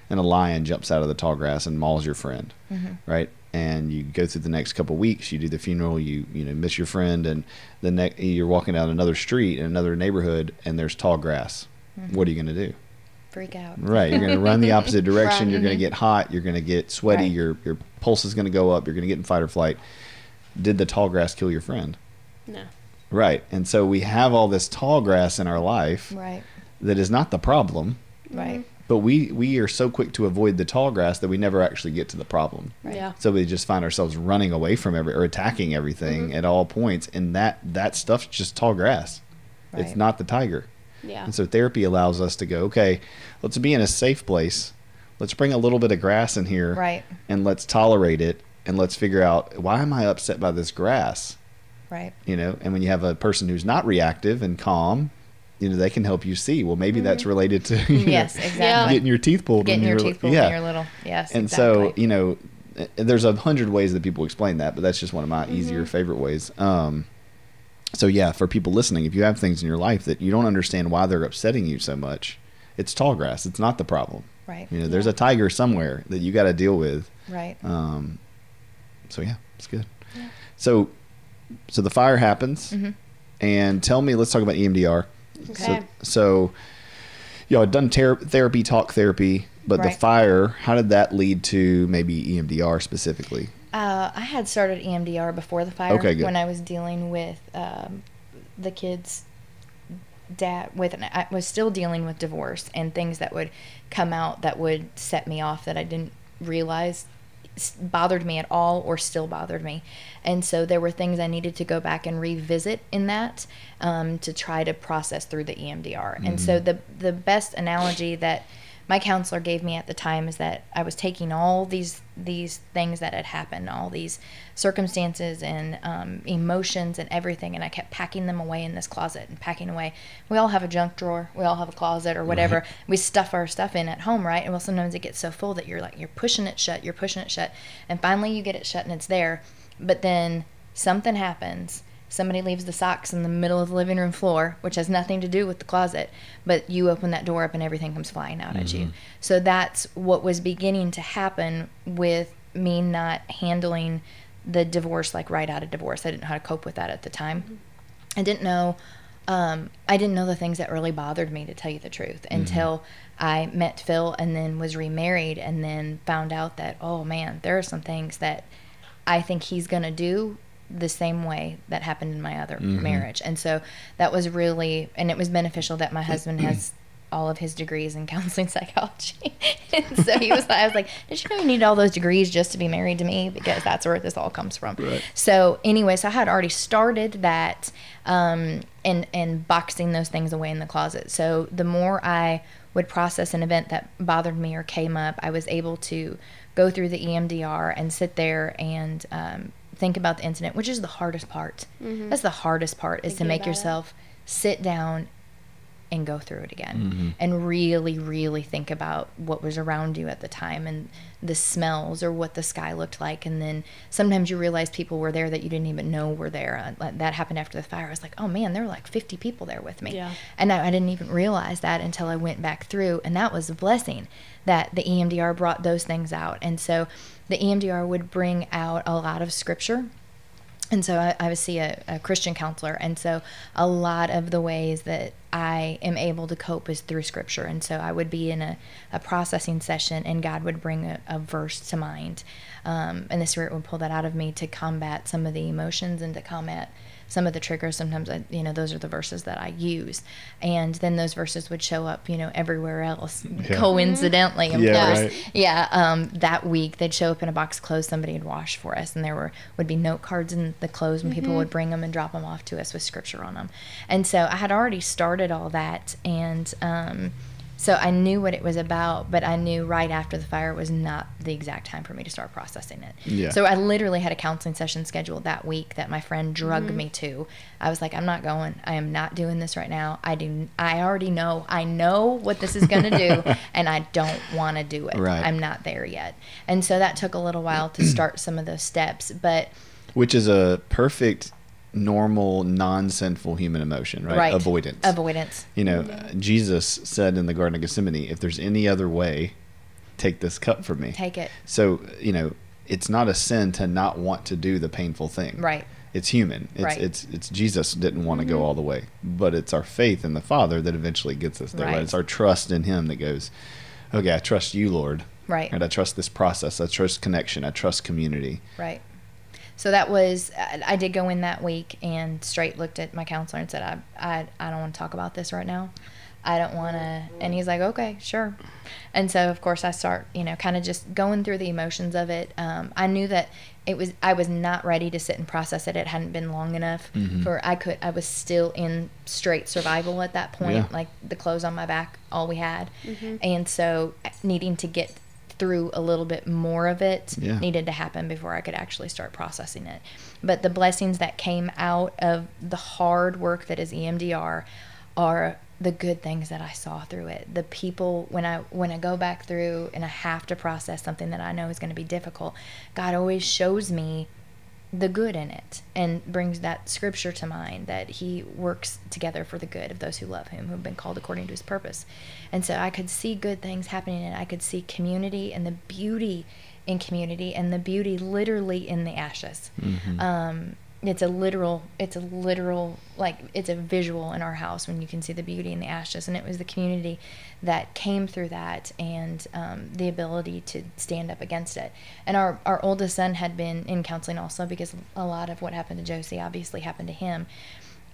and a lion jumps out of the tall grass and mauls your friend, mm-hmm. right? And you go through the next couple weeks, you do the funeral, you you know miss your friend, and the next you're walking down another street in another neighborhood, and there's tall grass. Mm-hmm. What are you going to do? Freak out. Right. You're going to run the opposite [laughs] direction. Right. You're going to mm-hmm. get hot. You're going to get sweaty. Right. Your your pulse is going to go up. You're going to get in fight or flight. Did the tall grass kill your friend? No. Right. And so we have all this tall grass in our life Right. that is not the problem, Right. Mm-hmm. but we we are so quick to avoid the tall grass that we never actually get to the problem. Right. Yeah. So we just find ourselves running away from every or attacking everything mm-hmm. at all points, and that that stuff's just tall grass. It's not the tiger. Yeah. And so therapy allows us to go, okay, let's be in a safe place. Let's bring a little bit of grass in here Right. and let's tolerate it and let's figure out why am I upset by this grass? Right. You know, and when you have a person who's not reactive and calm, you know, they can help you see, well, maybe that's related to [laughs] you know, Yes, exactly. getting your teeth pulled Getting when your you're teeth pulled yeah. when you're little. Yes. and exactly. so, you know, uh, there's a hundred ways that people explain that, but that's just one of my easier favorite ways. Um, so yeah, for people listening, if you have things in your life that you don't understand why they're upsetting you so much, it's tall grass. It's not the problem. Right. You know, there's a tiger somewhere that you got to deal with. Right. Um, so yeah, it's good. So, so the fire happens, Mm-hmm. and tell me, let's talk about EMDR. Okay. So, so y'all had done ter- therapy, talk therapy, but the fire, how did that lead to maybe EMDR specifically? Uh, I had started EMDR before the fire Okay, good. when I was dealing with um, the kids' dad. With an, I was still dealing with divorce and things that would come out that would set me off that I didn't realize bothered me at all or still bothered me. And so there were things I needed to go back and revisit in that um, to try to process through the EMDR. And so the the best analogy that my counselor gave me at the time is that I was taking all these these things that had happened, all these circumstances and um, emotions and everything, and I kept packing them away in this closet and packing away. We all have a junk drawer, we all have a closet or whatever. We stuff our stuff in at home, right? And well, sometimes it gets so full that you're like you're pushing it shut, you're pushing it shut, and finally you get it shut and it's there. But then something happens somebody leaves the socks in the middle of the living room floor, which has nothing to do with the closet, but you open that door up and everything comes flying out at you. Mm-hmm. So that's what was beginning to happen with me not handling the divorce like right out of divorce. I didn't know how to cope with that at the time. Mm-hmm. I didn't know um, I didn't know the things that really bothered me to tell you the truth mm-hmm. until I met Phil and then was remarried and then found out that oh man, there are some things that I think he's going to do the same way that happened in my other marriage. And so that was really and it was beneficial that my husband [clears throat] has all of his degrees in counseling [laughs] psychology. and so he was I was like, Did you know you need all those degrees just to be married to me? Because that's where this all comes from. Right. So anyway, so I had already started that um, and and boxing those things away in the closet. So the more I would process an event that bothered me or came up, I was able to go through the EMDR and sit there and um, think about the incident, which is the hardest part. That's the hardest part is to make about it. yourself sit down and go through it again and really really think about what was around you at the time and the smells or what the sky looked like. And then sometimes you realize people were there that you didn't even know were there. Uh, that happened after the fire. I was like oh man there were like 50 people there with me. Yeah. and I, I didn't even realize that until i went back through. And that was a blessing that the emdr brought those things out. And so the emdr would bring out a lot of scripture and so I, I see a, a Christian counselor, and so a lot of the ways that I am able to cope is through Scripture. And so I would be in a, a processing session, and God would bring a, a verse to mind, um, and the Spirit would pull that out of me to combat some of the emotions and to combat some of the triggers. Sometimes, I, you know, those are the verses that I use, and then those verses would show up, you know, everywhere else, coincidentally, of Yeah, course. right. Yeah, um, that week they'd show up in a box of clothes somebody had washed for us, and there were would be note cards in the clothes, and people would bring them and drop them off to us with scripture on them. And so I had already started all that, and um, so I knew what it was about, but I knew right after the fire was not the exact time for me to start processing it. Yeah. So I literally had a counseling session scheduled that week that my friend drugged mm-hmm. me to. I was like, I'm not going. I am not doing this right now. I do. I already know. I know what this is going to do, [laughs] and I don't want to do it. Right. I'm not there yet. And so that took a little while to start some of those steps, but Which is a perfect, normal, non-sinful human emotion, right? right. Avoidance. Avoidance. You know, uh, Jesus said in the Garden of Gethsemane, "If there's any other way, take this cup from me." Take it. So you know, it's not a sin to not want to do the painful thing. Right. It's human. It's Right. it's it's Jesus didn't want to go all the way, but it's our faith in the Father that eventually gets us there. Right. Right. It's our trust in Him that goes, okay, I trust you, Lord. Right. And I trust this process. I trust connection. I trust community. Right. So that was I I did go in that week and straight looked at my counselor and said I I, I don't want to talk about this right now. I don't want to and he's like okay sure. And so of course I start you know kind of just going through the emotions of it. Um, I knew that it was I was not ready to sit and process it. It hadn't been long enough for I could I was still in straight survival at that point. Yeah. Like the clothes on my back all we had, and so needing to get through a little bit more of it Yeah. needed to happen before I could actually start processing it. But the blessings that came out of the hard work that is EMDR are the good things that I saw through it. The people when I when I go back through and I have to process something that I know is going to be difficult, God always shows me the good in it and brings that scripture to mind that he works together for the good of those who love him who have been called according to his purpose. And so i could see good things happening and i could see community and the beauty in community and the beauty literally in the ashes. Um, it's a literal it's a literal like it's a visual in our house when you can see the beauty in the ashes. And it was the community that came through that and um, the ability to stand up against it. And our, our oldest son had been in counseling also because a lot of what happened to josie obviously happened to him.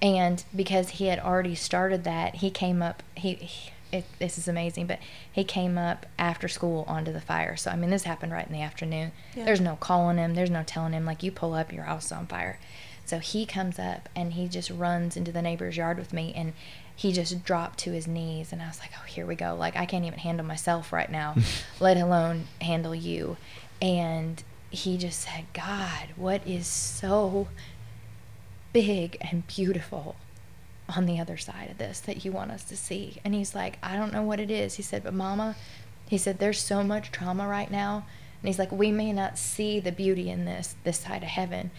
And because he had already started that he came up he, he it, this is amazing but he came up after school onto the fire. So i mean this happened right in the afternoon. Yeah. there's no calling him. There's no telling him like you pull up your house is on fire. So he comes up and he just runs into the neighbor's yard with me and he just dropped to his knees. And i was like oh here we go. Like i can't even handle myself right now [laughs] let alone handle you. And he just said god what is so big and beautiful on the other side of this that you want us to see. And he's like, I don't know what it is. He said, but mama, he said, there's so much trauma right now. And he's like, we may not see the beauty in this, this side of heaven,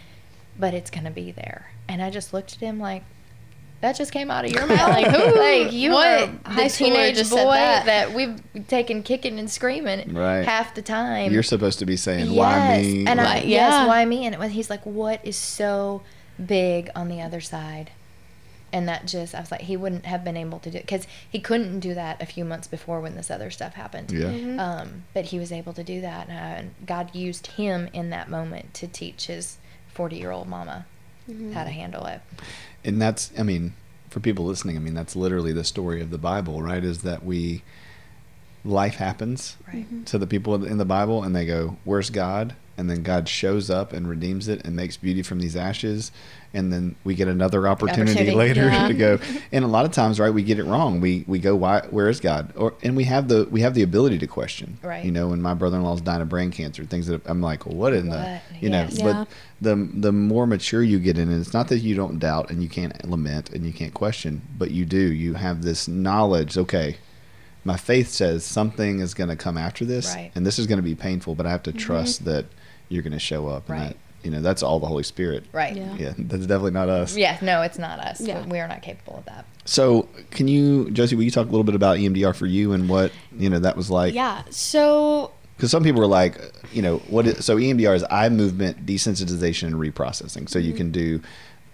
but it's gonna be there. And I just looked at him like, that just came out of your mouth. like, who? [laughs] Like you What? were The high teenage boy said that. that- we've taken kicking and screaming Right. half the time. You're supposed to be saying, why me? And I, Like, Why- yes, why me? And it was, he's like, what is so big on the other side? And that just, I was like, he wouldn't have been able to do it because he couldn't do that a few months before when this other stuff happened. yeah. Mm-hmm. Um, but he was able to do that, and, uh, and God used him in that moment to teach his 40 year old mama Mm-hmm. how to handle it. and that's i mean for people listening i mean that's literally the story of the bible right is that we life happens Right. to the people in the bible and they go where's god and then god shows up and redeems it and makes beauty from these ashes and then we get another opportunity, Opportunity, later [laughs] yeah. to go and a lot of times right we get it wrong we we go why where is god or and we have the we have the ability to question Right. you know when my brother-in-law's dying of brain cancer things that i'm like well, what in the What? you know Yeah. but the the more mature you get in it, it's not that you don't doubt and you can't lament and you can't question, but you do. You have this knowledge. Okay, my faith says something is going to come after this, Right. and this is going to be painful, but I have to mm-hmm. trust that you're going to show up. And Right. That, you know, that's all the Holy Spirit. Right. Yeah. Yeah. Yeah, that's definitely not us. Yeah, no, it's not us. Yeah. We are not capable of that. So, can you, Josie, will you talk a little bit about EMDR for you and what you know that was like? Yeah. So because some people are like, you know, what? Is, so EMDR is eye movement desensitization and reprocessing. So you Mm-hmm. can do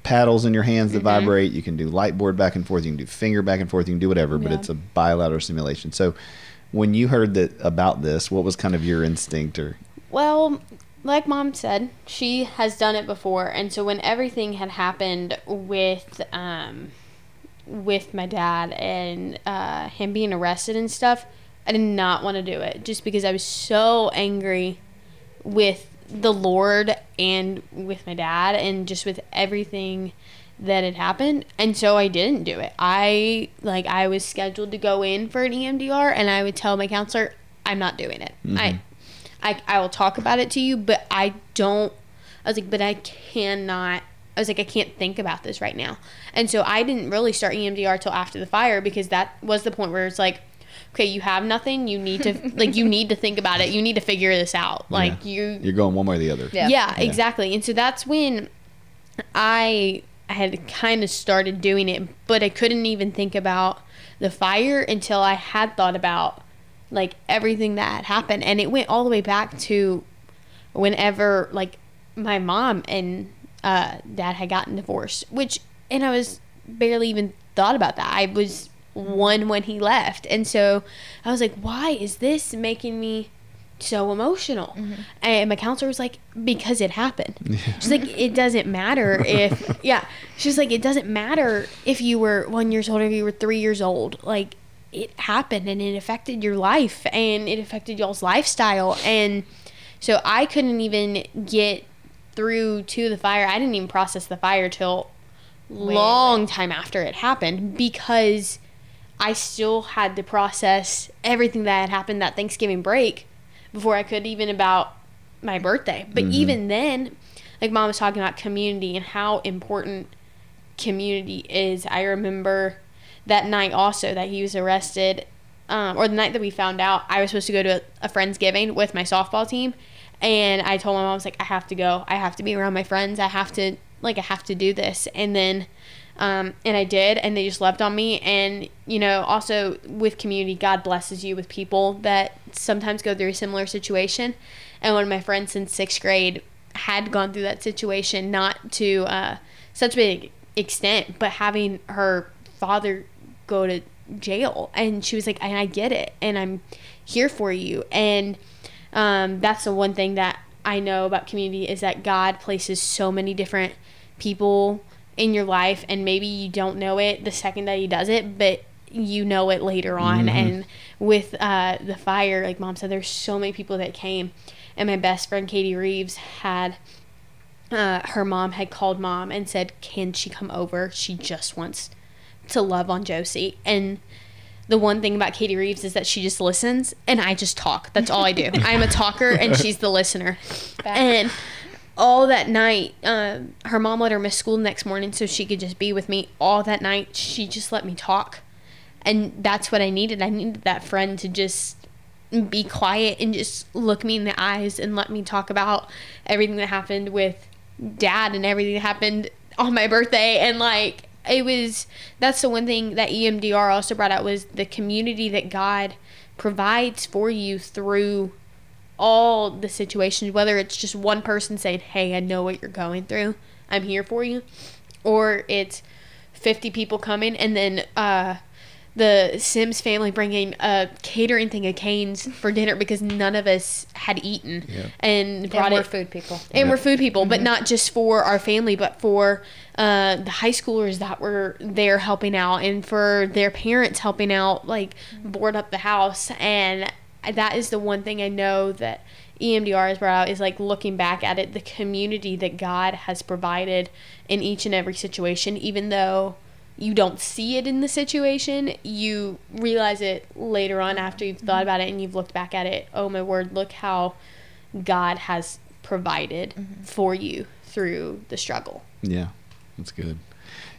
paddles in your hands that vibrate. You can do light board back and forth. You can do finger back and forth. You can do whatever, but Yeah. it's a bilateral stimulation. So when you heard that about this, what was kind of your instinct or? Well, like mom said, she has done it before, and so when everything had happened with um, with my dad and uh, him being arrested and stuff, I did not want to do it just because I was so angry with the Lord and with my dad and just with everything that had happened and so I didn't do it. I like I was scheduled to go in for an EMDR and I would tell my counselor I'm not doing it. I I I will talk about it to you but I don't I was like but I cannot I was like I can't think about this right now. And so I didn't really start EMDR till after the fire because that was the point where it's like okay, you have nothing, you need to [laughs] like you need to think about it. You need to figure this out. Like you You're going one way or the other. Yeah. yeah, exactly. And so that's when I had kind of started doing it, but I couldn't even think about the fire until I had thought about like everything that had happened. And it went all the way back to whenever like my mom and uh, dad had gotten divorced, which, and I was barely even thought about that. I was one when he left. And so I was like, why is this making me so emotional? And my counselor was like, because it happened. [laughs] She's like, it doesn't matter [laughs] if, yeah. She's like, it doesn't matter if you were one years old or if you were three years old. Like, it happened and it affected your life and it affected y'all's lifestyle. And so I couldn't even get through to the fire. I didn't even process the fire till long time after it happened because I still had to process everything that had happened that Thanksgiving break before I could even about my birthday. But mm-hmm. even then, like mom was talking about community and how important community is. I remember that night also that he was arrested, um, or the night that we found out, I was supposed to go to a, a Friendsgiving with my softball team. And I told my mom, I was like, I have to go. I have to be around my friends. I have to, like, I have to do this. And then, um, and I did, and they just left on me. And, you know, also with community, God blesses you with people that sometimes go through a similar situation. And one of my friends since sixth grade had gone through that situation, not to uh, such a big extent, but having her father go to jail. And she was like, and I get it, and I'm here for you. And um, that's the one thing that I know about community is that God places so many different people in your life, and maybe you don't know it the second that He does it, but you know it later on. And with uh, the fire, like mom said, there's so many people that came, and my best friend Katie Reeves had. Uh, her mom had called mom and said, "Can she come over? She just wants to love on Josie." And the one thing about Katie Reeves is that she just listens and I just talk. That's all I do. [laughs] I'm a talker and she's the listener. And all that night, um, her mom let her miss school the next morning so she could just be with me. All that night, she just let me talk. And that's what I needed. I needed that friend to just be quiet and just look me in the eyes and let me talk about everything that happened with dad and everything that happened on my birthday and like it was that's the one thing that EMDR also brought out was the community that God provides for you through all the situations whether it's just one person saying hey I know what you're going through. I'm here for you or it's 50 people coming and then uh the Sims family bringing a catering thing of Cane's for dinner because none of us had eaten Yeah. and brought And we're it food people. and Yeah. we're food people, but not just for our family, but for uh, the high schoolers that were there helping out, and for their parents helping out, like board up the house. And that is the one thing I know that EMDR has brought out is like looking back at it, the community that God has provided in each and every situation, even though you don't see it in the situation, you realize it later on after you've thought about it and you've looked back at it. Oh my word, look how God has provided for you through the struggle. Yeah, that's good.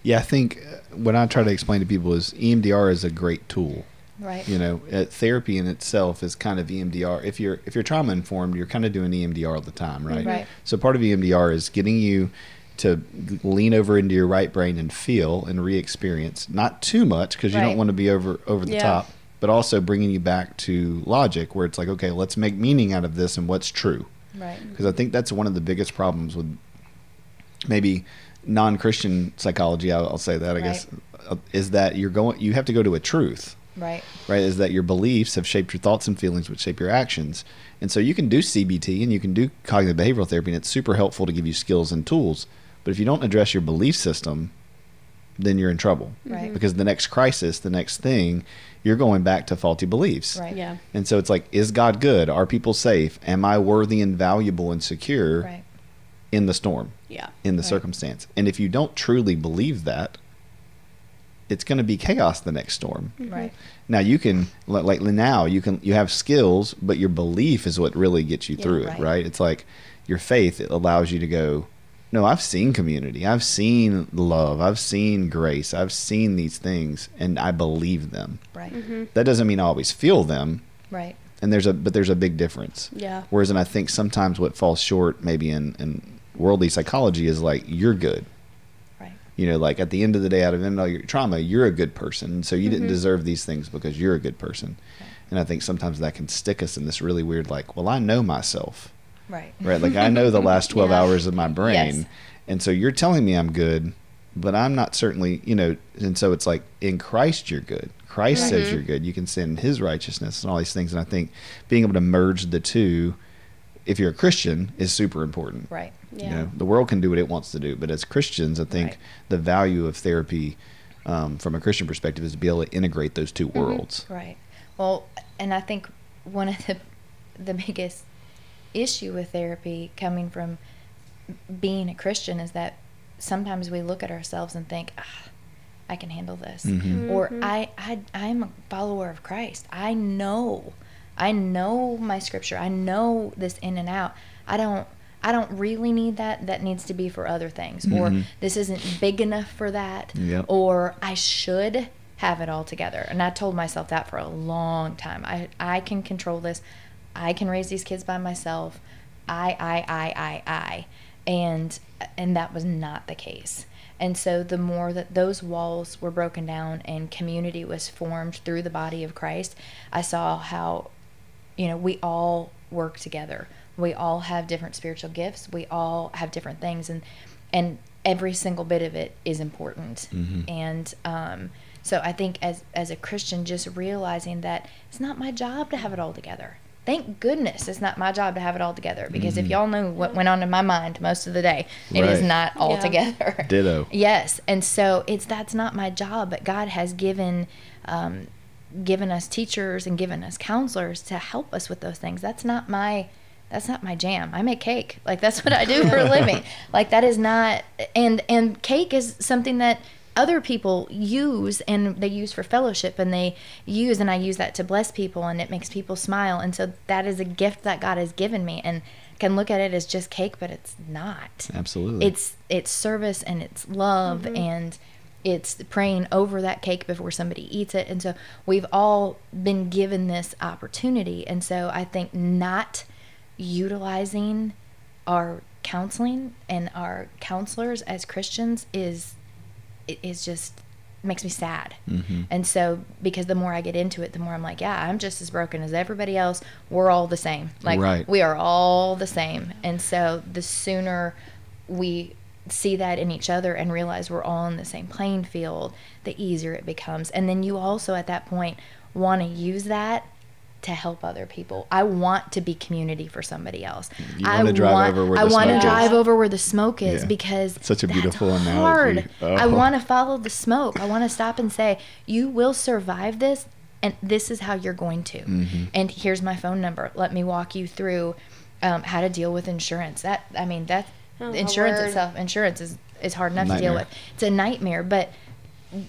Yeah, I think uh, what I try to explain to people is EMDR is a great tool. Right. You know, uh, therapy in itself is kind of EMDR. If you're if you're trauma informed, you're kind of doing EMDR all the time, right? Right. So part of EMDR is getting you to lean over into your right brain and feel and re-experience, not too much because you Right. don't want to be over over the Yeah. top, but also bringing you back to logic, where it's like, okay, let's make meaning out of this and what's true Right. because I think that's one of the biggest problems with maybe non-Christian psychology. I'll, I'll say that I guess uh, is that you're going you have to go to a truth, Right. right? Is that your beliefs have shaped your thoughts and feelings, which shape your actions, and so you can do CBT and you can do cognitive behavioral therapy, and it's super helpful to give you skills and tools. But if you don't address your belief system, then you're in trouble Right. Mm-hmm. because the next crisis, the next thing, you're going back to faulty beliefs. Right. Yeah. And so it's like, is God good? Are people safe? Am I worthy and valuable and secure Right. in the storm, Yeah. in the Right. circumstance? And if you don't truly believe that, it's going to be chaos the next storm. Mm-hmm. Right. Now you can like now you can you have skills, but your belief is what really gets you Yeah, through it, right. right? It's like your faith it allows you to go, no, I've seen community, I've seen love, I've seen grace, I've seen these things, and I believe them. Right. Mm-hmm. That doesn't mean I always feel them, Right. and there's a but there's a big difference. Yeah. Whereas, and I think sometimes what falls short, maybe in in worldly psychology, is like you're good. Right. You know, like at the end of the day, out of end all your trauma, you're a good person. So you didn't Mhm. deserve these things because you're a good person. And I think sometimes that can stick us in this really weird, like, well, I know myself, Right. right? Like I know the last 12 Yeah. hours of my brain. Yes. And so you're telling me I'm good, but I'm not certainly, you know, and so it's like in Christ you're good. Christ says Mhm. you're good. You can sin his righteousness and all these things. And I think being able to merge the two, if you're a Christian, is super important. Right. Yeah. You know, the world can do what it wants to do, but as Christians, I think Right. the value of therapy um, from a Christian perspective is to be able to integrate those two worlds. Right. Well, and I think one of the the biggest issue with therapy coming from being a Christian is that sometimes we look at ourselves and think, ah, I can handle this. Mhm. Or Mhm. I, I I'm a follower of Christ. I know. I know my scripture. I know this in and out. I don't I don't really need that. That needs to be for other things. Or Mhm. this isn't big enough for that. Yep. Or I should have it all together. And I told myself that for a long time. I I can control this. I can raise these kids by myself. I I I I I. And and that was not the case. And so the more that those walls were broken down and community was formed through the body of Christ, I saw how you know, we all work together. We all have different spiritual gifts. We all have different things, and and every single bit of it is important. Mhm. And um, so I think as as a Christian, just realizing that it's not my job to have it all together. Thank goodness it's not my job to have it all together because if Mhm. y'all know what went on in my mind most of the day, it is Right. not all Yeah. together. [laughs] Ditto. Yes, and so it's that's not my job, but God has given um, given us teachers and given us counselors to help us with those things. That's not my that's not my jam. I make cake. Like that's what I do for a [laughs] living. Like that is not and and cake is something that other people use and they use for fellowship and they use and I use that to bless people and it makes people smile. And so that is a gift that God has given me and can look at it as just cake but it's not. Absolutely. it's it's service and it's love mm-hmm. and it's praying over that cake before somebody eats it. And so we've all been given this opportunity. And so i think not utilizing our counseling and our counselors as Christians is it is just makes me sad. Mm-hmm. And so because the more I get into it, the more I'm like, yeah, I'm just as broken as everybody else. We're all the same. Like Right. we are all the same. And so the sooner we see that in each other and realize we're all in the same playing field, the easier it becomes. And then you also at that point want to use that to help other people. I want to be community for somebody else. You I wanna drive over where I the want to smoke is. drive over where the smoke is Yeah. because Such a that's beautiful analogy. hard. I Oh. want to follow the smoke. I want to stop and say, "You will survive this, and this is how you're going to." Mm-hmm. And here's my phone number. Let me walk you through um, how to deal with insurance. That I mean, that Oh, insurance itself, insurance is is hard enough to deal with. It's a nightmare, but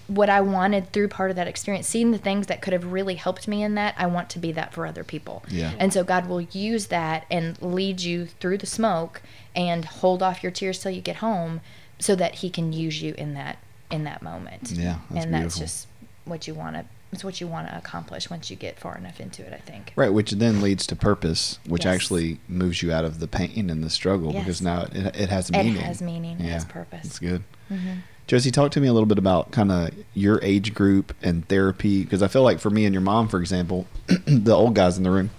what I wanted through part of that experience, seeing the things that could have really helped me in that, I want to be that for other people. Yeah. And so God will use that and lead you through the smoke and hold off your tears till you get home so that he can use you in that in that moment. Yeah, that's and that's just what you want to it's what you want to accomplish once you get far enough into it, I think. Right, which then leads to purpose, which Yes. actually moves you out of the pain and the struggle because now it, it has meaning. It has meaning, it has purpose. It's good. Mm-hmm. Josie, talk to me a little bit about kind of your age group and therapy because I feel like for me and your mom, for example, [clears throat] the old guys in the room,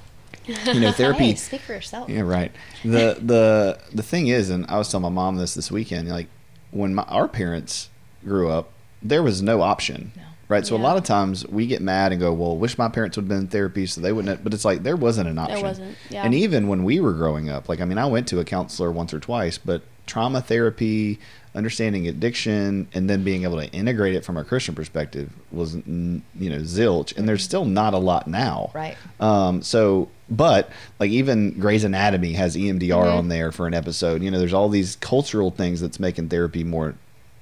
you know, [laughs] therapy. Hey, speak for yourself. Yeah, right. The the the thing is, and I was telling my mom this this weekend. Like when my, our parents grew up, there was no option. No. Right. So a lot of times we get mad and go, "Well, wish my parents would have been in therapy so they wouldn't." Have, but it's like there wasn't an option. There wasn't, yeah. And even when we were growing up, like I mean, I went to a counselor once or twice, but trauma therapy, understanding addiction, and then being able to integrate it from a Christian perspective was, you know, zilch. And there's still not a lot now. Right. Um, so, but like even Grey's Anatomy has EMDR Mm-hmm. on there for an episode. You know, there's all these cultural things that's making therapy more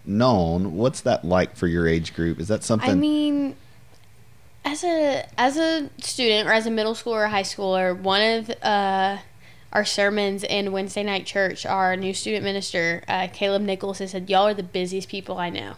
known. What's that like for your age group? Is that something? I mean, as a as a student or as a middle schooler or high schooler, one of uh, our sermons in Wednesday night church, our new student minister, uh, Caleb Nichols, has said, "Y'all are the busiest people I know,"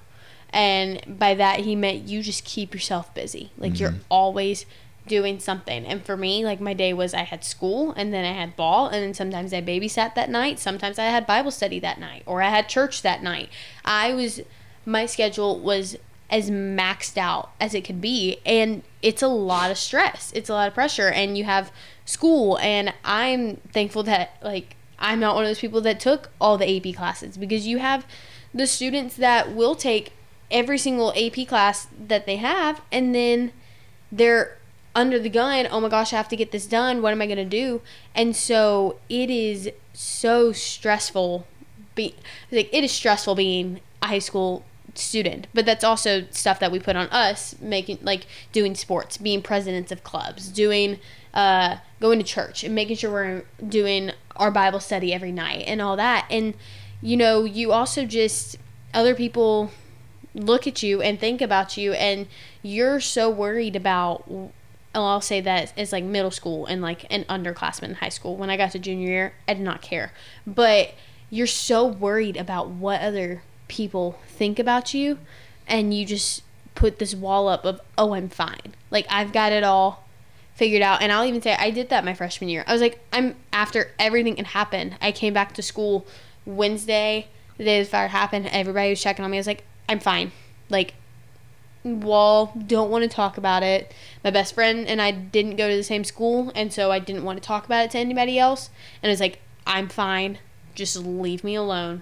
and by that he meant you just keep yourself busy. Like you're always doing something. And for me, like my day was I had school and then I had ball and then sometimes I babysat that night. Sometimes I had Bible study that night or I had church that night. I was my schedule was as maxed out as it could be and it's a lot of stress. It's a lot of pressure and you have school and I'm thankful that like I'm not one of those people that took all the AP classes because you have the students that will take every single AP class that they have and then they're under the gun oh my gosh i have to get this done. What am i going to do? And so it is so stressful be like it is stressful being a high school student but that's also stuff that we put on us making like doing sports being presidents of clubs doing uh going to church and making sure we're doing our bible study every night and all that and you know you also just other people look at you and think about you and you're so worried about oh, I'll say that it's like middle school and like an underclassman in high school. When I got to junior year, I did not care. But you're so worried about what other people think about you and you just put this wall up of, oh, I'm fine. Like I've got it all figured out. And I'll even say I did that my freshman year. I was like, I'm after everything had happened, I came back to school Wednesday, the day the fire happened, everybody was checking on me. I was like, I'm fine. Like wall don't want to talk about it my best friend and i didn't go to the same school and so i didn't want to talk about it to anybody else and it's like i'm fine just leave me alone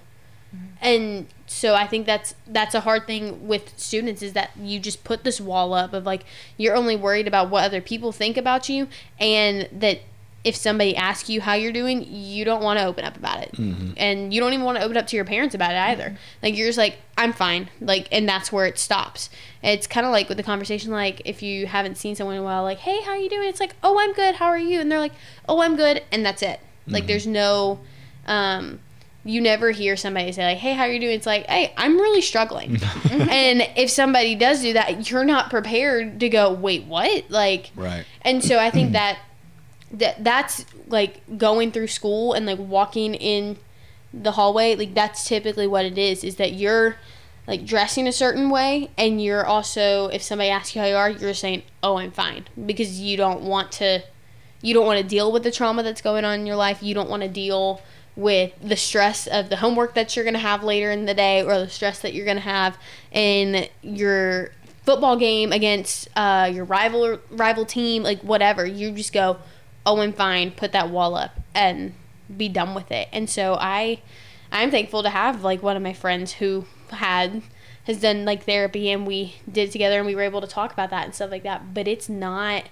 mm-hmm. and so i think that's that's a hard thing with students is that you just put this wall up of like you're only worried about what other people think about you and that if somebody asks you how you're doing you don't want to open up about it. And you don't even want to open up to your parents about it either. Like you're just like i'm fine. Like and that's where it stops. It's kind of like with the conversation like if you haven't seen someone in a while like hey how are you doing? It's like oh i'm good. How are you? And they're like oh i'm good. And that's it. Like there's no um you never hear somebody say like hey how are you doing? It's like hey i'm really struggling. [laughs] Mm-hmm. And if somebody does do that you're not prepared to go wait what? Like right. and so I think that that that's like going through school and like walking in the hallway, like that's typically what it is, is that you're like dressing a certain way and you're also if somebody asks you how you are, you're saying, Oh, I'm fine. Because you don't want to you don't want to deal with the trauma that's going on in your life. You don't want to deal with the stress of the homework that you're going to have later in the day or the stress that you're going to have in your football game against uh, your rival rival team like whatever. You just go oh i'm fine. Put that wall up and be done with it. And so i i'm thankful to have like one of my friends who had has done like therapy and we did together and we were able to talk about that and stuff like that. But it's not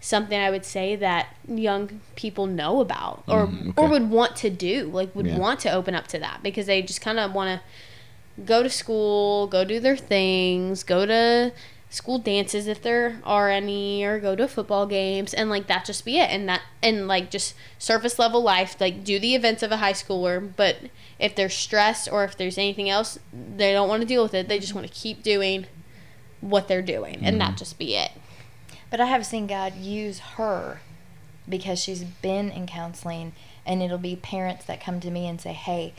something I would say that young people know about or Mm, okay. or would want to do, like would Yeah. want to open up to that because they just kind of want to go to school, go do their things, go to school dances if there are any or go to football games and like that just be it and that and like just surface level life like do the events of a high schooler but if they're stressed or if there's anything else they don't want to deal with it they just want to keep doing what they're doing and that just be it But I have seen God use her because she's been in counseling, and it'll be parents that come to me and say, Hey,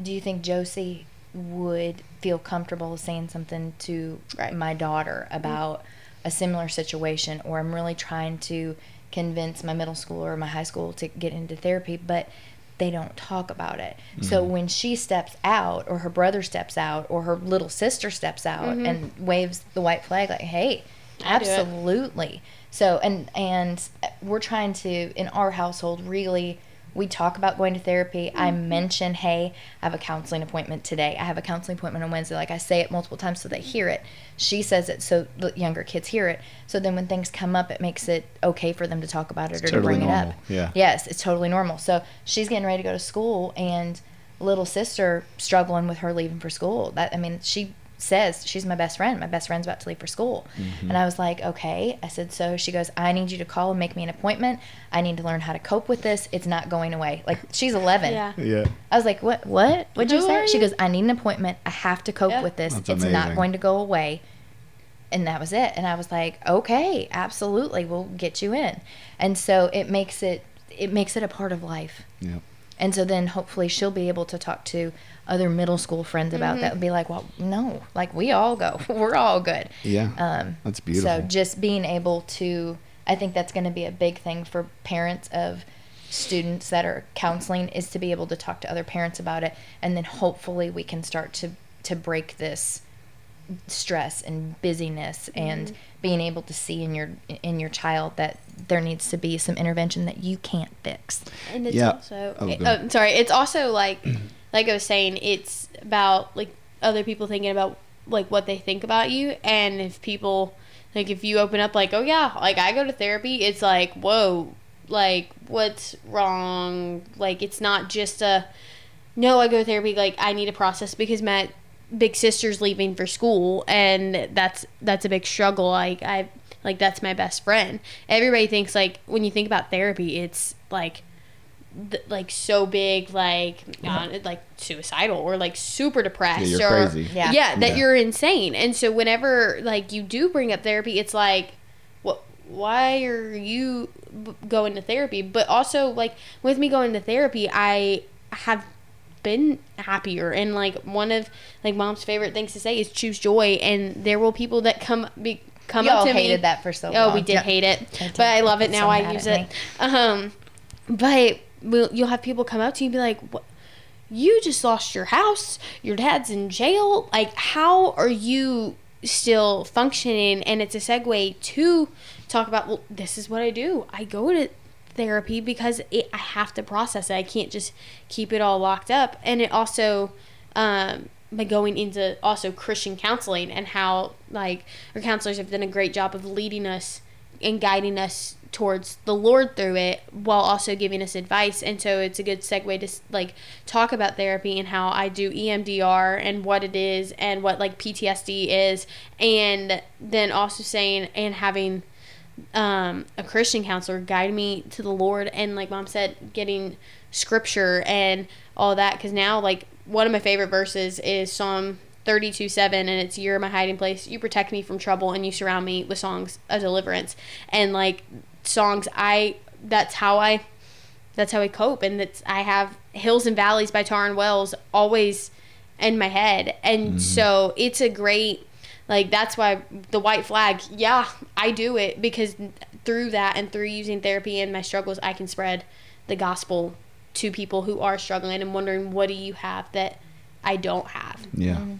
do you think Josie would feel comfortable saying something to Right. my daughter mm-hmm. about a similar situation? Or I'm really trying to convince my middle school or my high school to get into therapy, but they don't talk about it. So mm-hmm. when she steps out, or her brother steps out, or her little sister steps out mm-hmm. and waves the white flag, like, Hey, I do it. Absolutely. So and and we're trying to in our household really we talk about going to therapy. I Mm-hmm. mention hey i have a counseling appointment today. I have a counseling appointment on wednesday. Like i say it multiple times so they hear it. She says it so the younger kids hear it. So then when things come up it makes it okay for them to talk about it or to totally bring it up. yeah. yes it's totally normal. So she's getting ready to go to school and little sister struggling with her leaving for school. That i mean she says she's my best friend. My best friend's about to leave for school. Mm-hmm. and i was like okay. I said so she goes i need you to call and make me an appointment. I need to learn how to cope with this. It's not going away. Like she's [laughs] 11 yeah. Yeah. i was like what what? What'd you Who say? are she goes i need an appointment. I have to cope Yeah. with this. That's it's amazing. not going to go away. And that was it. And i was like okay absolutely. We'll get you in. And so it makes it it makes it a part of life. Yeah. and so then hopefully she'll be able to talk to other middle school friends about that would be like, well, no, like we all go. [laughs] We're all good. Yeah. Um, That's beautiful. So just being able to, I think that's going to be a big thing for parents of students that are counseling is to be able to talk to other parents about it. And then hopefully we can start to, to break this stress and busyness and being able to see in your in your child that there needs to be some intervention that you can't fix. And it's Yeah. also, Oh, it- go ahead. uh, sorry, it's also like, like I was saying, it's about like other people thinking about like what they think about you, and if people like if you open up like, oh yeah, like I go to therapy, it's like, whoa, like what's wrong? Like it's not just a, no, I go to therapy, like I need a process because my big sister's leaving for school, and that's that's a big struggle. Like I like that's my best friend. Everybody thinks like when you think about therapy, it's like th- like so big like uh, like suicidal or like super depressed Yeah, you're or crazy. Yeah. yeah that Yeah. you're insane and so whenever like you do bring up therapy it's like what why are you b- going to therapy but also like with me going to therapy i have been happier and like one of like mom's favorite things to say is choose joy and there will people that come be come Y'all up to hated me that for so oh long. Oh we did Yeah. hate it I did. but i love it It's now so i use at it um but we'll, you'll have people come up to you and be like what you just lost your house. Your dad's in jail. Like how are you still functioning? And it's a segue to talk about well this is what i do. I go to therapy because it, i have to process it. I can't just keep it all locked up. And it also um by going into also christian counseling and how like our counselors have done a great job of leading us and guiding us towards the Lord through it while also giving us advice. And so it's a good segue to like talk about therapy and how I do EMDR and what it is and what like PTSD is. And then also saying and having um, a Christian counselor guide me to the Lord and like mom said getting scripture and all that. Cuz now like one of my favorite verses is Psalm 32 7 and it's you're my hiding place. You protect me from trouble and you surround me with songs of deliverance. And like songs i that's how i that's how i cope and that's i have hills and valleys by Tauren Wells always in my head and mm-hmm. so it's a great like that's why the white flag yeah i do it because through that and through using therapy and my struggles i can spread the gospel to people who are struggling and wondering what do you have that I don't have. Yeah. Mm-hmm.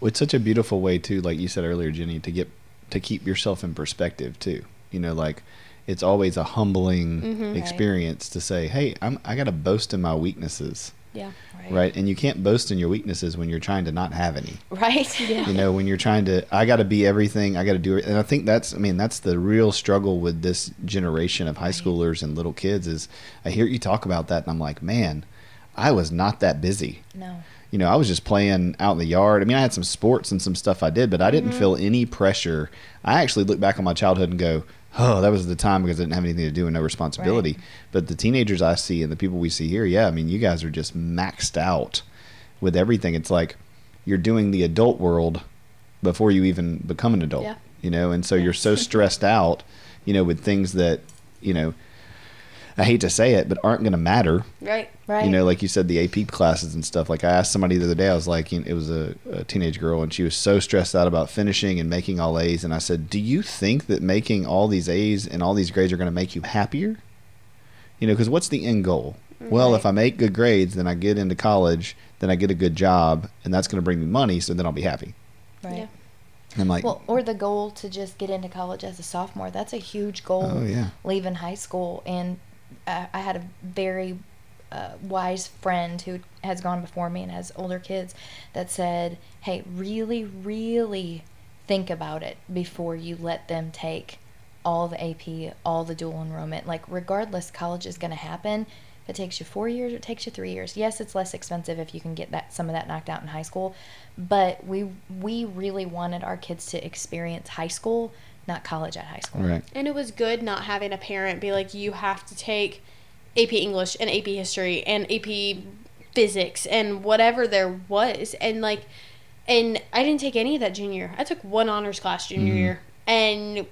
Well, it's such a beautiful way too, like you said earlier, Jenny, to get to keep yourself in perspective too. You know, like it's always a humbling Mm-hmm. experience to say, "Hey, I'm I got to boast in my weaknesses." Yeah. Right? And you can't boast in your weaknesses when you're trying to not have any. Right? [laughs] Yeah. You know, when you're trying to I got to be everything, I got to do it. And I think that's I mean, that's the real struggle with this generation of high schoolers and little kids is I hear you talk about that and I'm like, "Man, I was not that busy." No. you know, I was just playing out in the yard. I mean, I had some sports and some stuff I did, but I didn't Mm-hmm. feel any pressure. I actually look back on my childhood and go, oh, that was the time because I didn't have anything to do and no responsibility. Right. But the teenagers I see and the people we see here, yeah, I mean, you guys are just maxed out with everything. It's like you're doing the adult world before you even become an adult, Yeah. you know, and so you're so [laughs] stressed out, you know, with things that, you know, I hate to say it, but aren't going to matter Right. Right. you know, like you said, the AP classes and stuff. Like I asked somebody the other day, I was like, you know, it was a, a teenage girl, and she was so stressed out about finishing and making all A's. And I said, Do you think that making all these A's and all these grades are going to make you happier? You know, because what's the end goal? Mm-hmm. Well, if I make good grades, then I get into college, then I get a good job, and that's going to bring me money, so then I'll be happy. right. Yeah. I'm like, Well, or the goal to just get into college as a sophomore. That's a huge goal. Oh, yeah. Leaving high school, and uh, I had a very uh, wise friend who has gone before me and has older kids that said, "Hey, really, really think about it before you let them take all the AP, all the dual enrollment. Like, regardless, college is going to happen." If it takes you four years, it takes you three years. Yes, it's less expensive if you can get that some of that knocked out in high school, but we we really wanted our kids to experience high school, not college at high school. right. And it was good not having a parent be like, you have to take AP English and AP History and AP Physics and whatever there was. And like, and I didn't take any of that junior year. I took one honors class junior mm-hmm. year. And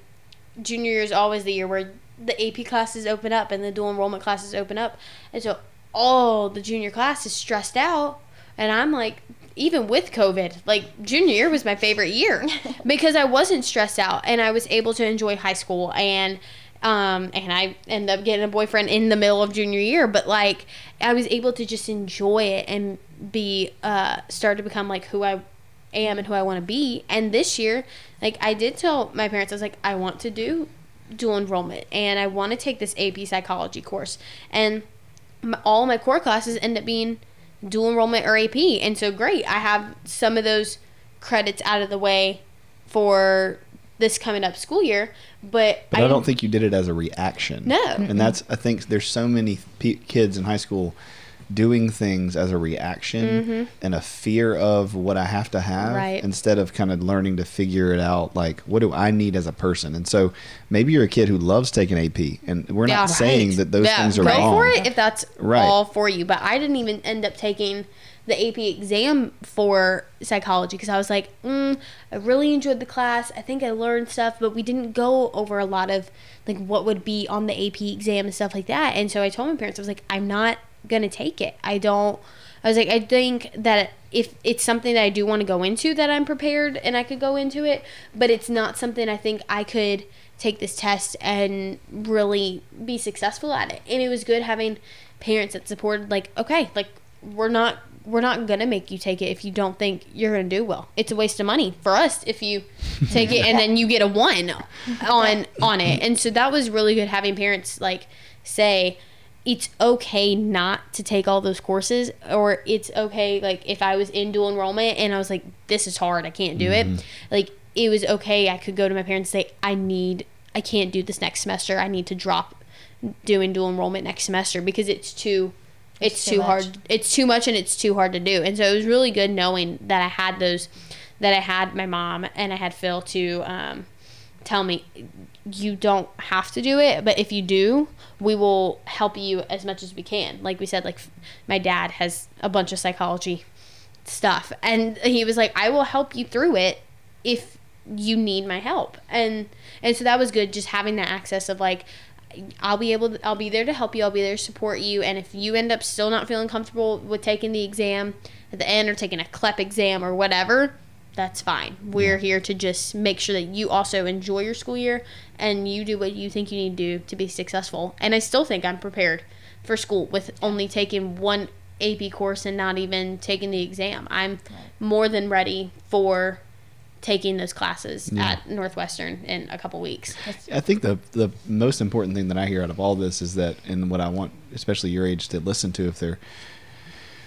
junior year is always the year where the AP classes open up and the dual enrollment classes open up. And so all the junior class is stressed out. And I'm like, even with COVID, like junior year was my favorite year [laughs] because I wasn't stressed out and I was able to enjoy high school and um and I ended up getting a boyfriend in the middle of junior year, but like I was able to just enjoy it and be uh start to become like who I am and who I want to be. And this year, like I did tell my parents, I was like, I want to do dual enrollment and I want to take this AP psychology course. And my, all my core classes end up being dual enrollment or AP. And so great, I have some of those credits out of the way for this coming up school year. But, But I, don't think you did it as a reaction. No. And that's I think there's so many p- kids in high school doing things as a reaction and a fear of what I have to have Mm-hmm. Right. instead of kind of learning to figure it out like what do I need as a person. And so maybe you're a kid who loves taking AP and we're Yeah, not saying that those Yeah, things are go wrong. for it if that's Right. all for you. But I didn't even end up taking the AP exam for psychology because I was like, mm, I really enjoyed the class. I think I learned stuff, but we didn't go over a lot of like what would be on the AP exam and stuff like that. And so I told my parents, I was like, I'm not gonna take it. I don't. I was like, I think that if it's something that I do want to go into, that I'm prepared and I could go into it, but it's not something I think I could take this test and really be successful at it. And it was good having parents that supported, like, okay, like we're not we're not gonna make you take it if you don't think you're gonna do well. It's a waste of money for us if you [laughs] take it and then you get a one [laughs] on on it. And so that was really good having parents like say it's okay not to take all those courses or it's okay like if I was in dual enrollment and I was like this is hard I can't do it like it was okay I could go to my parents and say I need I can't do this next semester I need to drop doing dual enrollment next semester because it's too it's, It's too, too hard it's too much and it's too hard to do and so it was really good knowing that I had those that I had my mom and I had Phil to um, tell me you don't have to do it but if you do we will help you as much as we can like we said like my dad has a bunch of psychology stuff and he was like i will help you through it if you need my help and and so that was good just having that access of like I'll be able to, I'll be there to help you. I'll be there to support you. And if you end up still not feeling comfortable with taking the exam at the end or taking a CLEP exam or whatever, that's fine. We're here to just make sure that you also enjoy your school year and you do what you think you need to do to be successful. And I still think I'm prepared for school with only taking one AP course and not even taking the exam. I'm more than ready for taking those classes Yeah. at Northwestern in a couple weeks. I think the the most important thing that I hear out of all this is that, and what I want, especially your age, to listen to if they're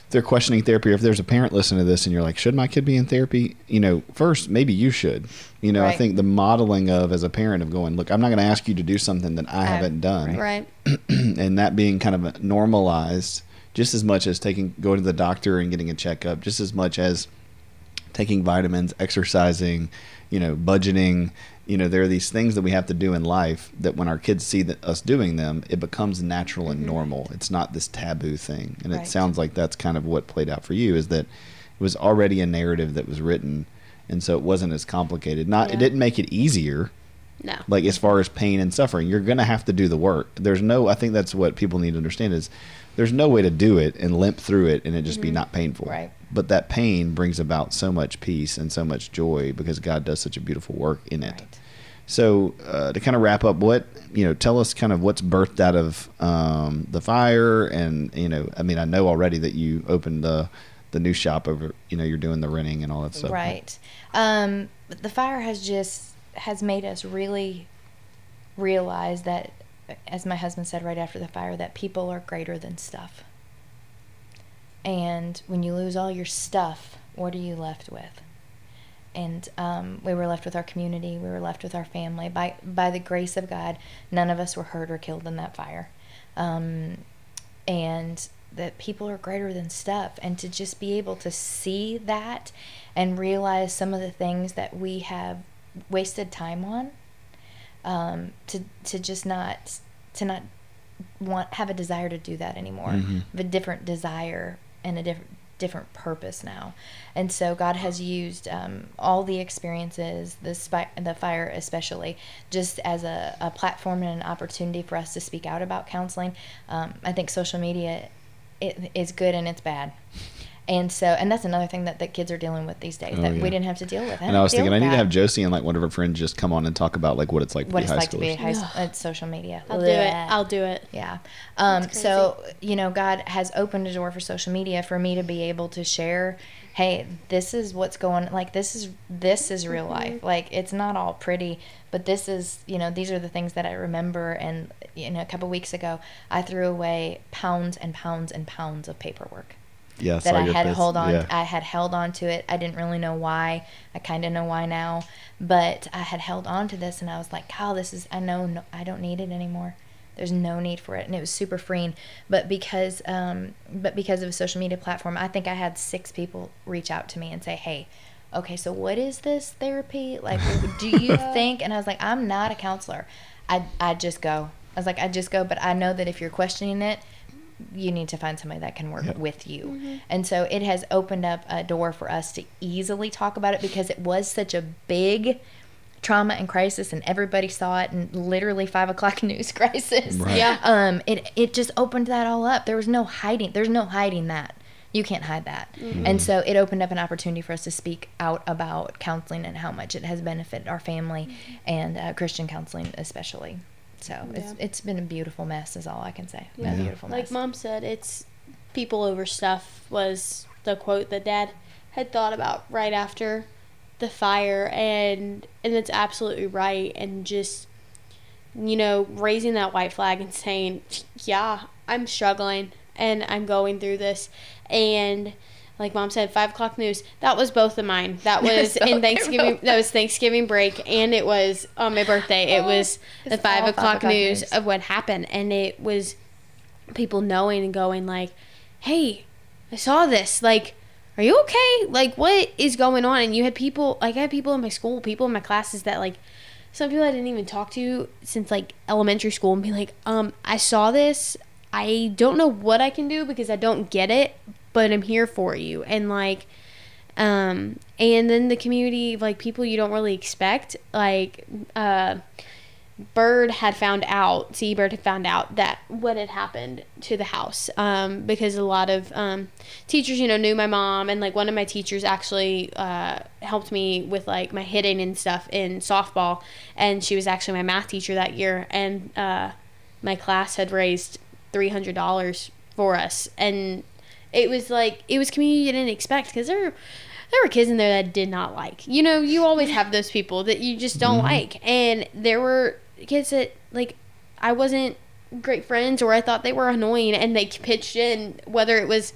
they're questioning therapy, or if there's a parent listening to this and you're like, should my kid be in therapy? You know, first maybe you should. You know, I think the modeling of as a parent of going, look, I'm not going to ask you to do something that I haven't done, Right. [clears throat] and that being kind of normalized just as much as taking going to the doctor and getting a checkup, just as much as taking vitamins, exercising, you know, budgeting. You know, there are these things that we have to do in life that when our kids see us doing them, it becomes natural and mm-hmm. normal. It's not this taboo thing. And it sounds like that's kind of what played out for you is that it was already a narrative that was written and so it wasn't as complicated. Not it didn't make it easier No. like as far as pain and suffering you're going to have to do the work there's no i think that's what people need to understand is there's no way to do it and limp through it and it just be not painful Right. but that pain brings about so much peace and so much joy because god does such a beautiful work in it Right. so uh, to kind of wrap up what you know tell us kind of what's birthed out of um, the fire and you know i mean i know already that you opened the the new shop over you know you're doing the renting and all that stuff Right. Um, but the fire has just has made us really realize that, as my husband said right after the fire, that people are greater than stuff. And when you lose all your stuff, what are you left with? And um, we were left with our community. We were left with our family. By by the grace of God, none of us were hurt or killed in that fire. Um, and that people are greater than stuff and to just be able to see that and realize some of the things that we have wasted time on um, to to just not to not want have a desire to do that anymore. Mhm. have a different desire and a different different purpose now. And so god has used um, all the experiences the spy, the fire especially just as a, a platform and an opportunity for us to speak out about counseling. Um, i think social media it is good and it's bad and so and that's another thing that, that kids are dealing with these days Oh, that yeah. we didn't have to deal with and I was thinking, I with need to have Josie and like one of her friends just come on and talk about like what it's like to what be it's high like to be high s- uh, social media. I'll do it. I'll do it. Yeah. Um, so, you know, God has opened a door for social media for me to be able to share, hey, this is what's going like this is this is real life. Like it's not all pretty, but this is, you know, these are the things that I remember and you know, a couple weeks ago, I threw away pounds and pounds and pounds of paperwork yeah, that I had post. hold on. Yeah. I had held on to it. I didn't really know why. I kind of know why now, but I had held on to this, and I was like, "Kyle, this is. I know. No, I don't need it anymore. There's no need for it." And it was super freeing. But because, um, but because of a social media platform, I think I had six people reach out to me and say, "Hey." Okay, so what is this therapy? Like, do [laughs] you think? And I was like, I'm not a counselor. I, I just go. I was like, I just go, but I know that if you're questioning it, you need to find somebody that can work Yep. with you. And so it has opened up a door for us to easily talk about it because it was such a big trauma and crisis and everybody saw it and literally five o'clock [laughs] news crisis. Right. Yeah. Um it it just opened that all up. There was no hiding there's no hiding that. You can't hide that. And so it opened up an opportunity for us to speak out about counseling and how much it has benefited our family and uh, Christian counseling especially. So it's it's been a beautiful mess is all I can say. Yeah. A beautiful mess. Like mom said, it's people over stuff was the quote that dad had thought about right after the fire and and it's absolutely right and just you know raising that white flag and saying yeah i'm struggling and i'm going through this and like mom said five o'clock news. That was both of mine. That [laughs] was So in thanksgiving that was thanksgiving break and it was on my birthday. It Oh, was the five o'clock, five o'clock news news. of what happened and it was people knowing and going like hey i saw this. Like are you okay? Like what is going on? And you had people like i had people in my school people in my classes that like some people i didn't even talk to since like elementary school and be like um i saw this. I don't know what i can do because i don't get it but i'm here for you. And like um and then the community like people you don't really expect like uh Byrd had found out, CE Byrd had found out that what had happened to the house um, because a lot of um, teachers, you know, knew my mom, and like one of my teachers actually uh, helped me with like my hitting and stuff in softball, and she was actually my math teacher that year, and uh, my class had raised three hundred dollars for us, and it was like it was community you didn't expect because there. There were kids in there that did not like. You know, you always have those people that you just don't mm-hmm. like. And there were kids that, like, I wasn't great friends or I thought they were annoying and they pitched in, whether it was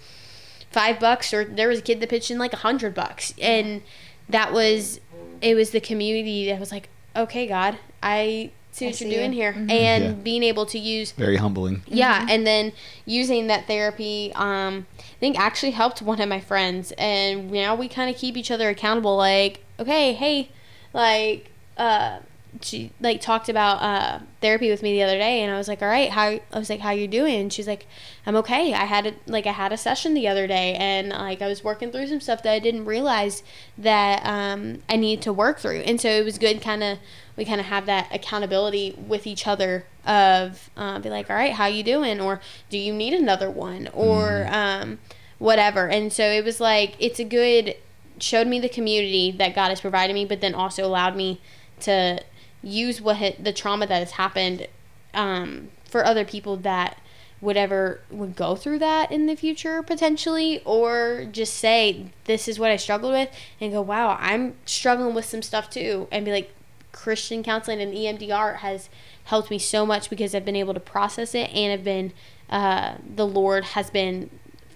five bucks or there was a kid that pitched in like a hundred bucks and that was it was the community that was like okay god i see what see you're doing you. here Mhm. and Yeah. being able to use Very humbling. yeah and then using that therapy um i think actually helped one of my friends and now we kind of keep each other accountable like okay hey like uh she like talked about uh therapy with me the other day and i was like all right how i was like how you doing and she's like i'm okay i had a like i had a session the other day and like i was working through some stuff that i didn't realize that um i needed to work through and so it was good kind of we kind of have that accountability with each other of uh, be like all right how you doing? or do you need another one? or um whatever. And so it was like it's a good showed me the community that god has provided me but then also allowed me to use what had, the trauma that has happened um, for other people that would ever would go through that in the future potentially or just say this is what i struggled with and go wow i'm struggling with some stuff too and be like christian counseling and emdr has helped me so much because i've been able to process it and have been uh, the lord has been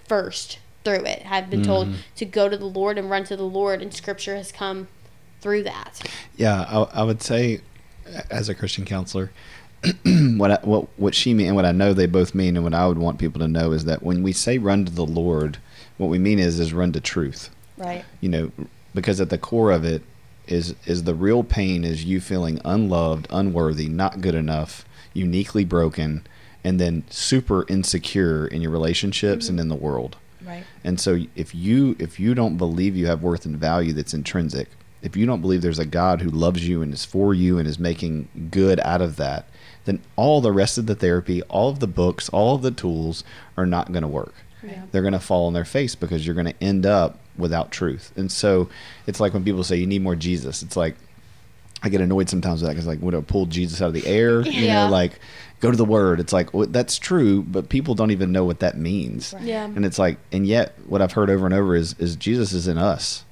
first through it i've been told to go to the lord and run to the lord and scripture has come through that Yeah, I, I would say, as a Christian counselor, [clears throat] what I, what what she mean and what I know they both mean, and what I would want people to know is that when we say run to the Lord, what we mean is is run to truth. Right. You know, because at the core of it is is the real pain is you feeling unloved, unworthy, not good enough, uniquely broken, and then super insecure in your relationships and mm-hmm. in the world. Right. And so if you if you don't believe you have worth and value that's intrinsic, if you don't believe there's a God who loves you and is for you and is making good out of that, then all the rest of the therapy, all of the books, all of the tools are not going to work. Yeah. They're going to fall on their face because you're going to end up without truth. And so it's like when people say you need more Jesus. It's like I get annoyed sometimes with that because like would I pull Jesus out of the air? You Yeah. know, like go to the Word. It's like well, that's true, but people don't even know what that means. Right. yeah And it's like, and yet what I've heard over and over is, is Jesus is in us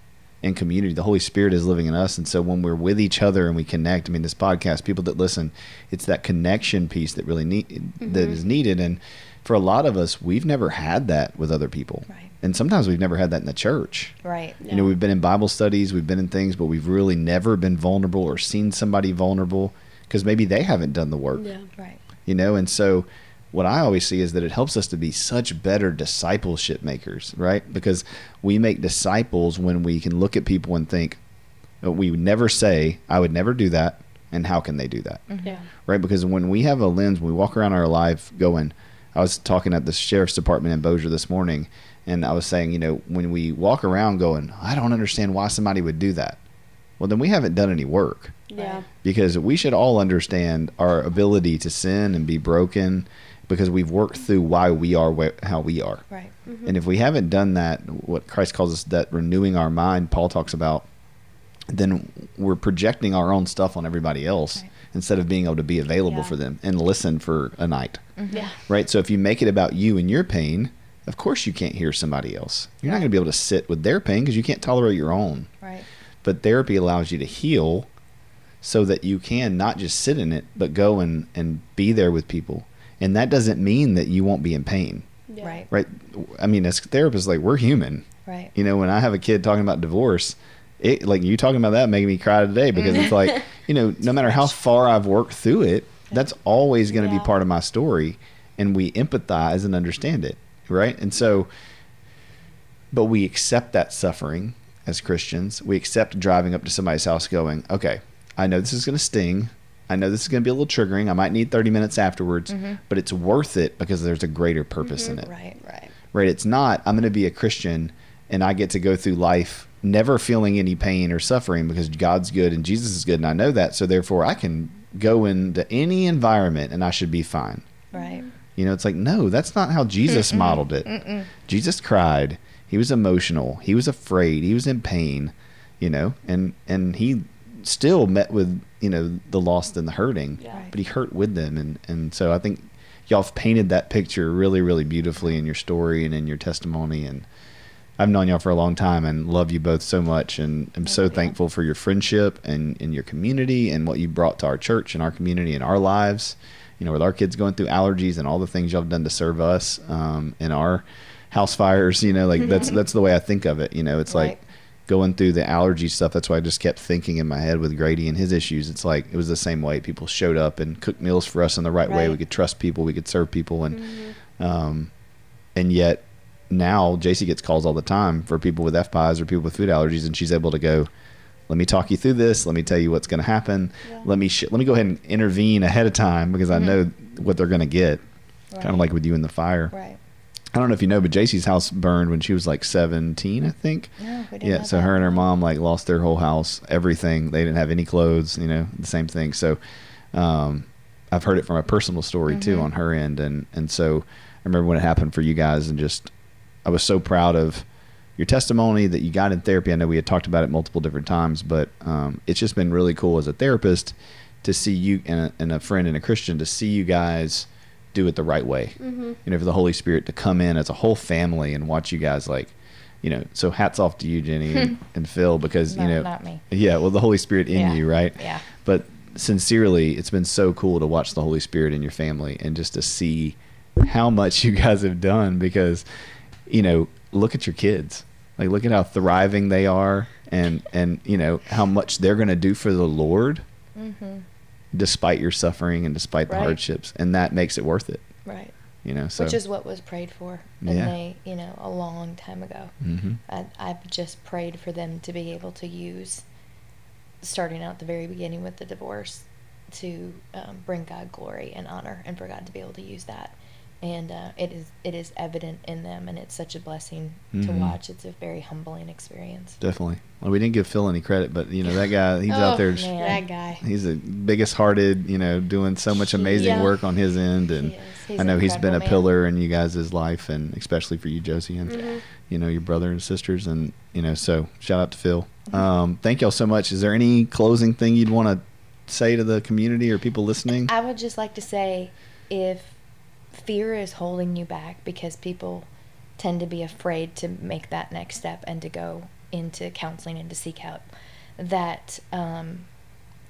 in community. The Holy Spirit is living in us. And so when we're with each other and we connect, I mean, this podcast, people that listen, it's that connection piece that really need, that mm-hmm. is needed. And for a lot of us, we've never had that with other people. Right. And sometimes we've never had that in the church. Right. You know, we've been in Bible studies, we've been in things, but we've really never been vulnerable or seen somebody vulnerable because maybe they haven't done the work yeah Right. you know and so what i always see is that it helps us to be such better discipleship makers right because we make disciples when we can look at people and think uh, we would never say i would never do that and how can they do that yeah right because when we have a lens when we walk around our life going i was talking at the sheriff's department in bossier this morning and i was saying you know when we walk around going i don't understand why somebody would do that well then we haven't done any work yeah because we should all understand our ability to sin and be broken because we've worked through why we are wh- how we are. Right. Mm-hmm. And if we haven't done that, what Christ calls us that renewing our mind, Paul talks about, then we're projecting our own stuff on everybody else Right. Instead of being able to be available Yeah. for them and listen for a night. Mm-hmm. yeah Right? So if you make it about you and your pain, of course you can't hear somebody else. You're not going to be able to sit with their pain because you can't tolerate your own Right. but therapy allows you to heal so that you can not just sit in it but go and, and be there with people and that doesn't mean that you won't be in pain yeah. Right. right i mean as therapists like we're human Right. you know when i have a kid talking about divorce it like you talking about that making me cry today because it's like [laughs] you know no matter how far i've worked through it that's always going to Yeah. be part of my story and we empathize and understand it right and so but we accept that suffering as Christians. We accept driving up to somebody's house going, okay, I know this is going to sting. I know this is going to be a little triggering. I might need 30 minutes afterwards, mm-hmm. but it's worth it because there's a greater purpose mm-hmm. in it. Right. Right. Right? It's not, I'm going to be a Christian and I get to go through life never feeling any pain or suffering because God's good and Jesus is good and I know that. So therefore I can go into any environment and I should be fine. Right. You know, it's like, no, that's not how Jesus modeled it. Jesus cried. He was emotional. He was afraid. He was in pain, you know, and, and he still met with, you know, the lost and the hurting, Yeah. but he hurt with them. And, and so I think y'all have painted that picture really, really beautifully in your story and in your testimony. And I've known y'all for a long time and love you both so much. And I'm so thankful for your friendship and, and your community and what you brought to our church and our community and our lives. You know, with our kids going through allergies and all the things y'all have done to serve us um, in our house fires. You know, like that's [laughs] that's the way I think of it. You know, it's Right. like going through the allergy stuff. That's why I just kept thinking in my head with Grady and his issues. It's like it was the same way. People showed up and cooked meals for us in the right, way. We could trust people. We could serve people, and um, and yet now JC gets calls all the time for people with FPIES or people with food allergies, and she's able to go. Let me talk you through this. Let me tell you what's going to happen. Yeah. Let me sh- let me go ahead and intervene ahead of time because I know what they're going to get. Kind of like with you in the fire. Right. I don't know if you know, but JC's house burned when she was like 17, I think. No, Yeah, so her and her mom like lost their whole house, everything. They didn't have any clothes, you know, the same thing. So, um, I've heard it from a personal story too Mhm. on her end, and and so I remember when it happened for you guys, and just I was so proud of your testimony that you got in therapy. I know we had talked about it multiple different times, but um, it's just been really cool as a therapist to see you and a, and a friend and a Christian to see you guys do it the right way. Mm-hmm. You know, for the Holy Spirit to come in as a whole family and watch you guys like, you know. So hats off to you, Jenny and, [laughs] and Phil, because No, you know, not me. yeah, well, the Holy Spirit in Yeah. you, right? Yeah. But sincerely, it's been so cool to watch the Holy Spirit in your family and just to see how much [laughs] you guys have done because, you know, look at your kids. Like look at how thriving they are and and you know how much they're going to do for the Lord Mm-hmm. despite your suffering and despite the Right. hardships and that makes it worth it, Right. you know. So Which is what was prayed for in Yeah. they, you know, a long time ago. Mm-hmm. I, I've just prayed for them to be able to use, starting out the very beginning with the divorce, to um, bring God glory and honor, and for God to be able to use that. And uh, it is it is evident in them, and it's such a blessing to Mhm. watch. It's a very humbling experience. Definitely. Well, we didn't give Phil any credit, but you know that guy, he's out Oh, there. man. That guy. He's the biggest hearted, you know, doing so much amazing Yeah. work on his end, and He I know an he's been a incredible man. pillar in you guys' life, and especially for you, Josie, and Mhm. you know your brother and sisters, and you know, so shout out to Phil. Um, thank y'all so much. Is there any closing thing you'd want to say to the community or people listening? I would just like to say if fear is holding you back because people tend to be afraid to make that next step and to go into counseling and to seek help, that um,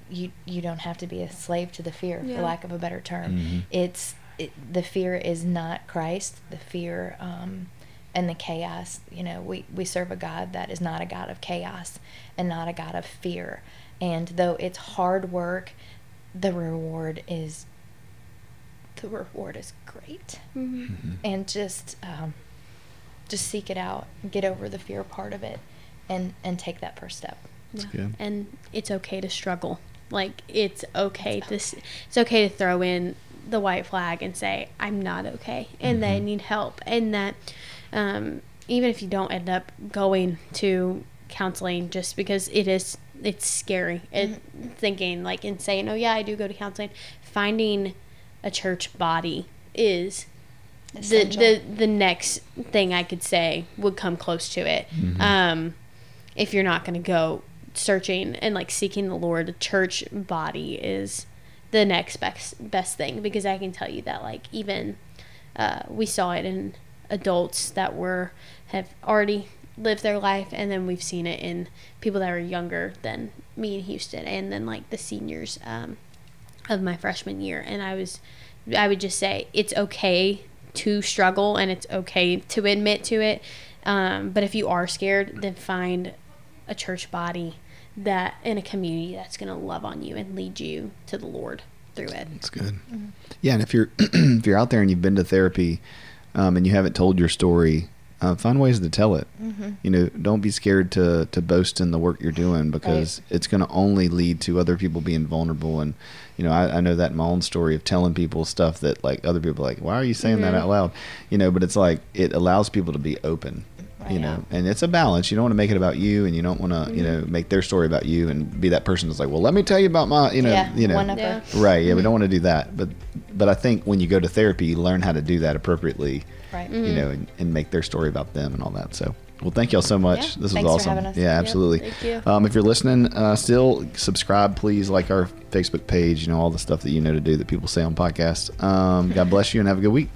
you you don't have to be a slave to the fear, Yeah. for lack of a better term. Mhm. It's it, the fear is not Christ. The fear um, and the chaos. You know, we we serve a God that is not a God of chaos and not a God of fear. And though it's hard work, the reward is the reward is great. Mm-hmm. Mhm. And just um, just seek it out, get over the fear part of it, and and take that first step. That's Yeah. good. And it's okay to struggle. Like it's okay to s- it's okay to throw in the white flag and say I'm not okay and that I need help and that um, even if you don't end up going to counseling just because it is it's scary it, thinking like and saying oh yeah I do go to counseling finding a church body is the, Essential. the the next thing I could say would come close to it. Mhm. Um, if you're not going to go searching and like seeking the Lord, a church body is the next best best thing because I can tell you that like even uh, we saw it in adults that were have already lived their life and then we've seen it in people that are younger than me in Houston and then like the seniors um, of my freshman year and I was I would just say it's okay to struggle and it's okay to admit to it um, but if you are scared then find a church body that in a community that's going to love on you and lead you to the Lord through it. That's good. Yeah, and if you're [clears throat] if you're out there and you've been to therapy, um, and you haven't told your story, uh, find ways to tell it. Mm-hmm. You know, don't be scared to to boast in the work you're doing because it's going to only lead to other people being vulnerable. And you know, I, I know that in my own story of telling people stuff that like other people are like, why are you saying that Mhm. out loud? You know, but it's like it allows people to be open. You Right. know, and it's a balance. You don't want to make it about you, and you don't want to, you know, make their story about you and be that person that's like, well, let me tell you about my, you know, yeah, you know. Yeah. Right. Yeah, we don't want to do that. But but I think when you go to therapy, you learn how to do that appropriately, Right. you know, and, and make their story about them and all that. So, well, thank y'all so much. Yeah, this was awesome. Yeah, Yeah, absolutely. thank you. Um, if you're listening, uh, still subscribe, please. Like our Facebook page, you know, all the stuff that you know to do that people say on podcasts. Um, God bless you and have a good week.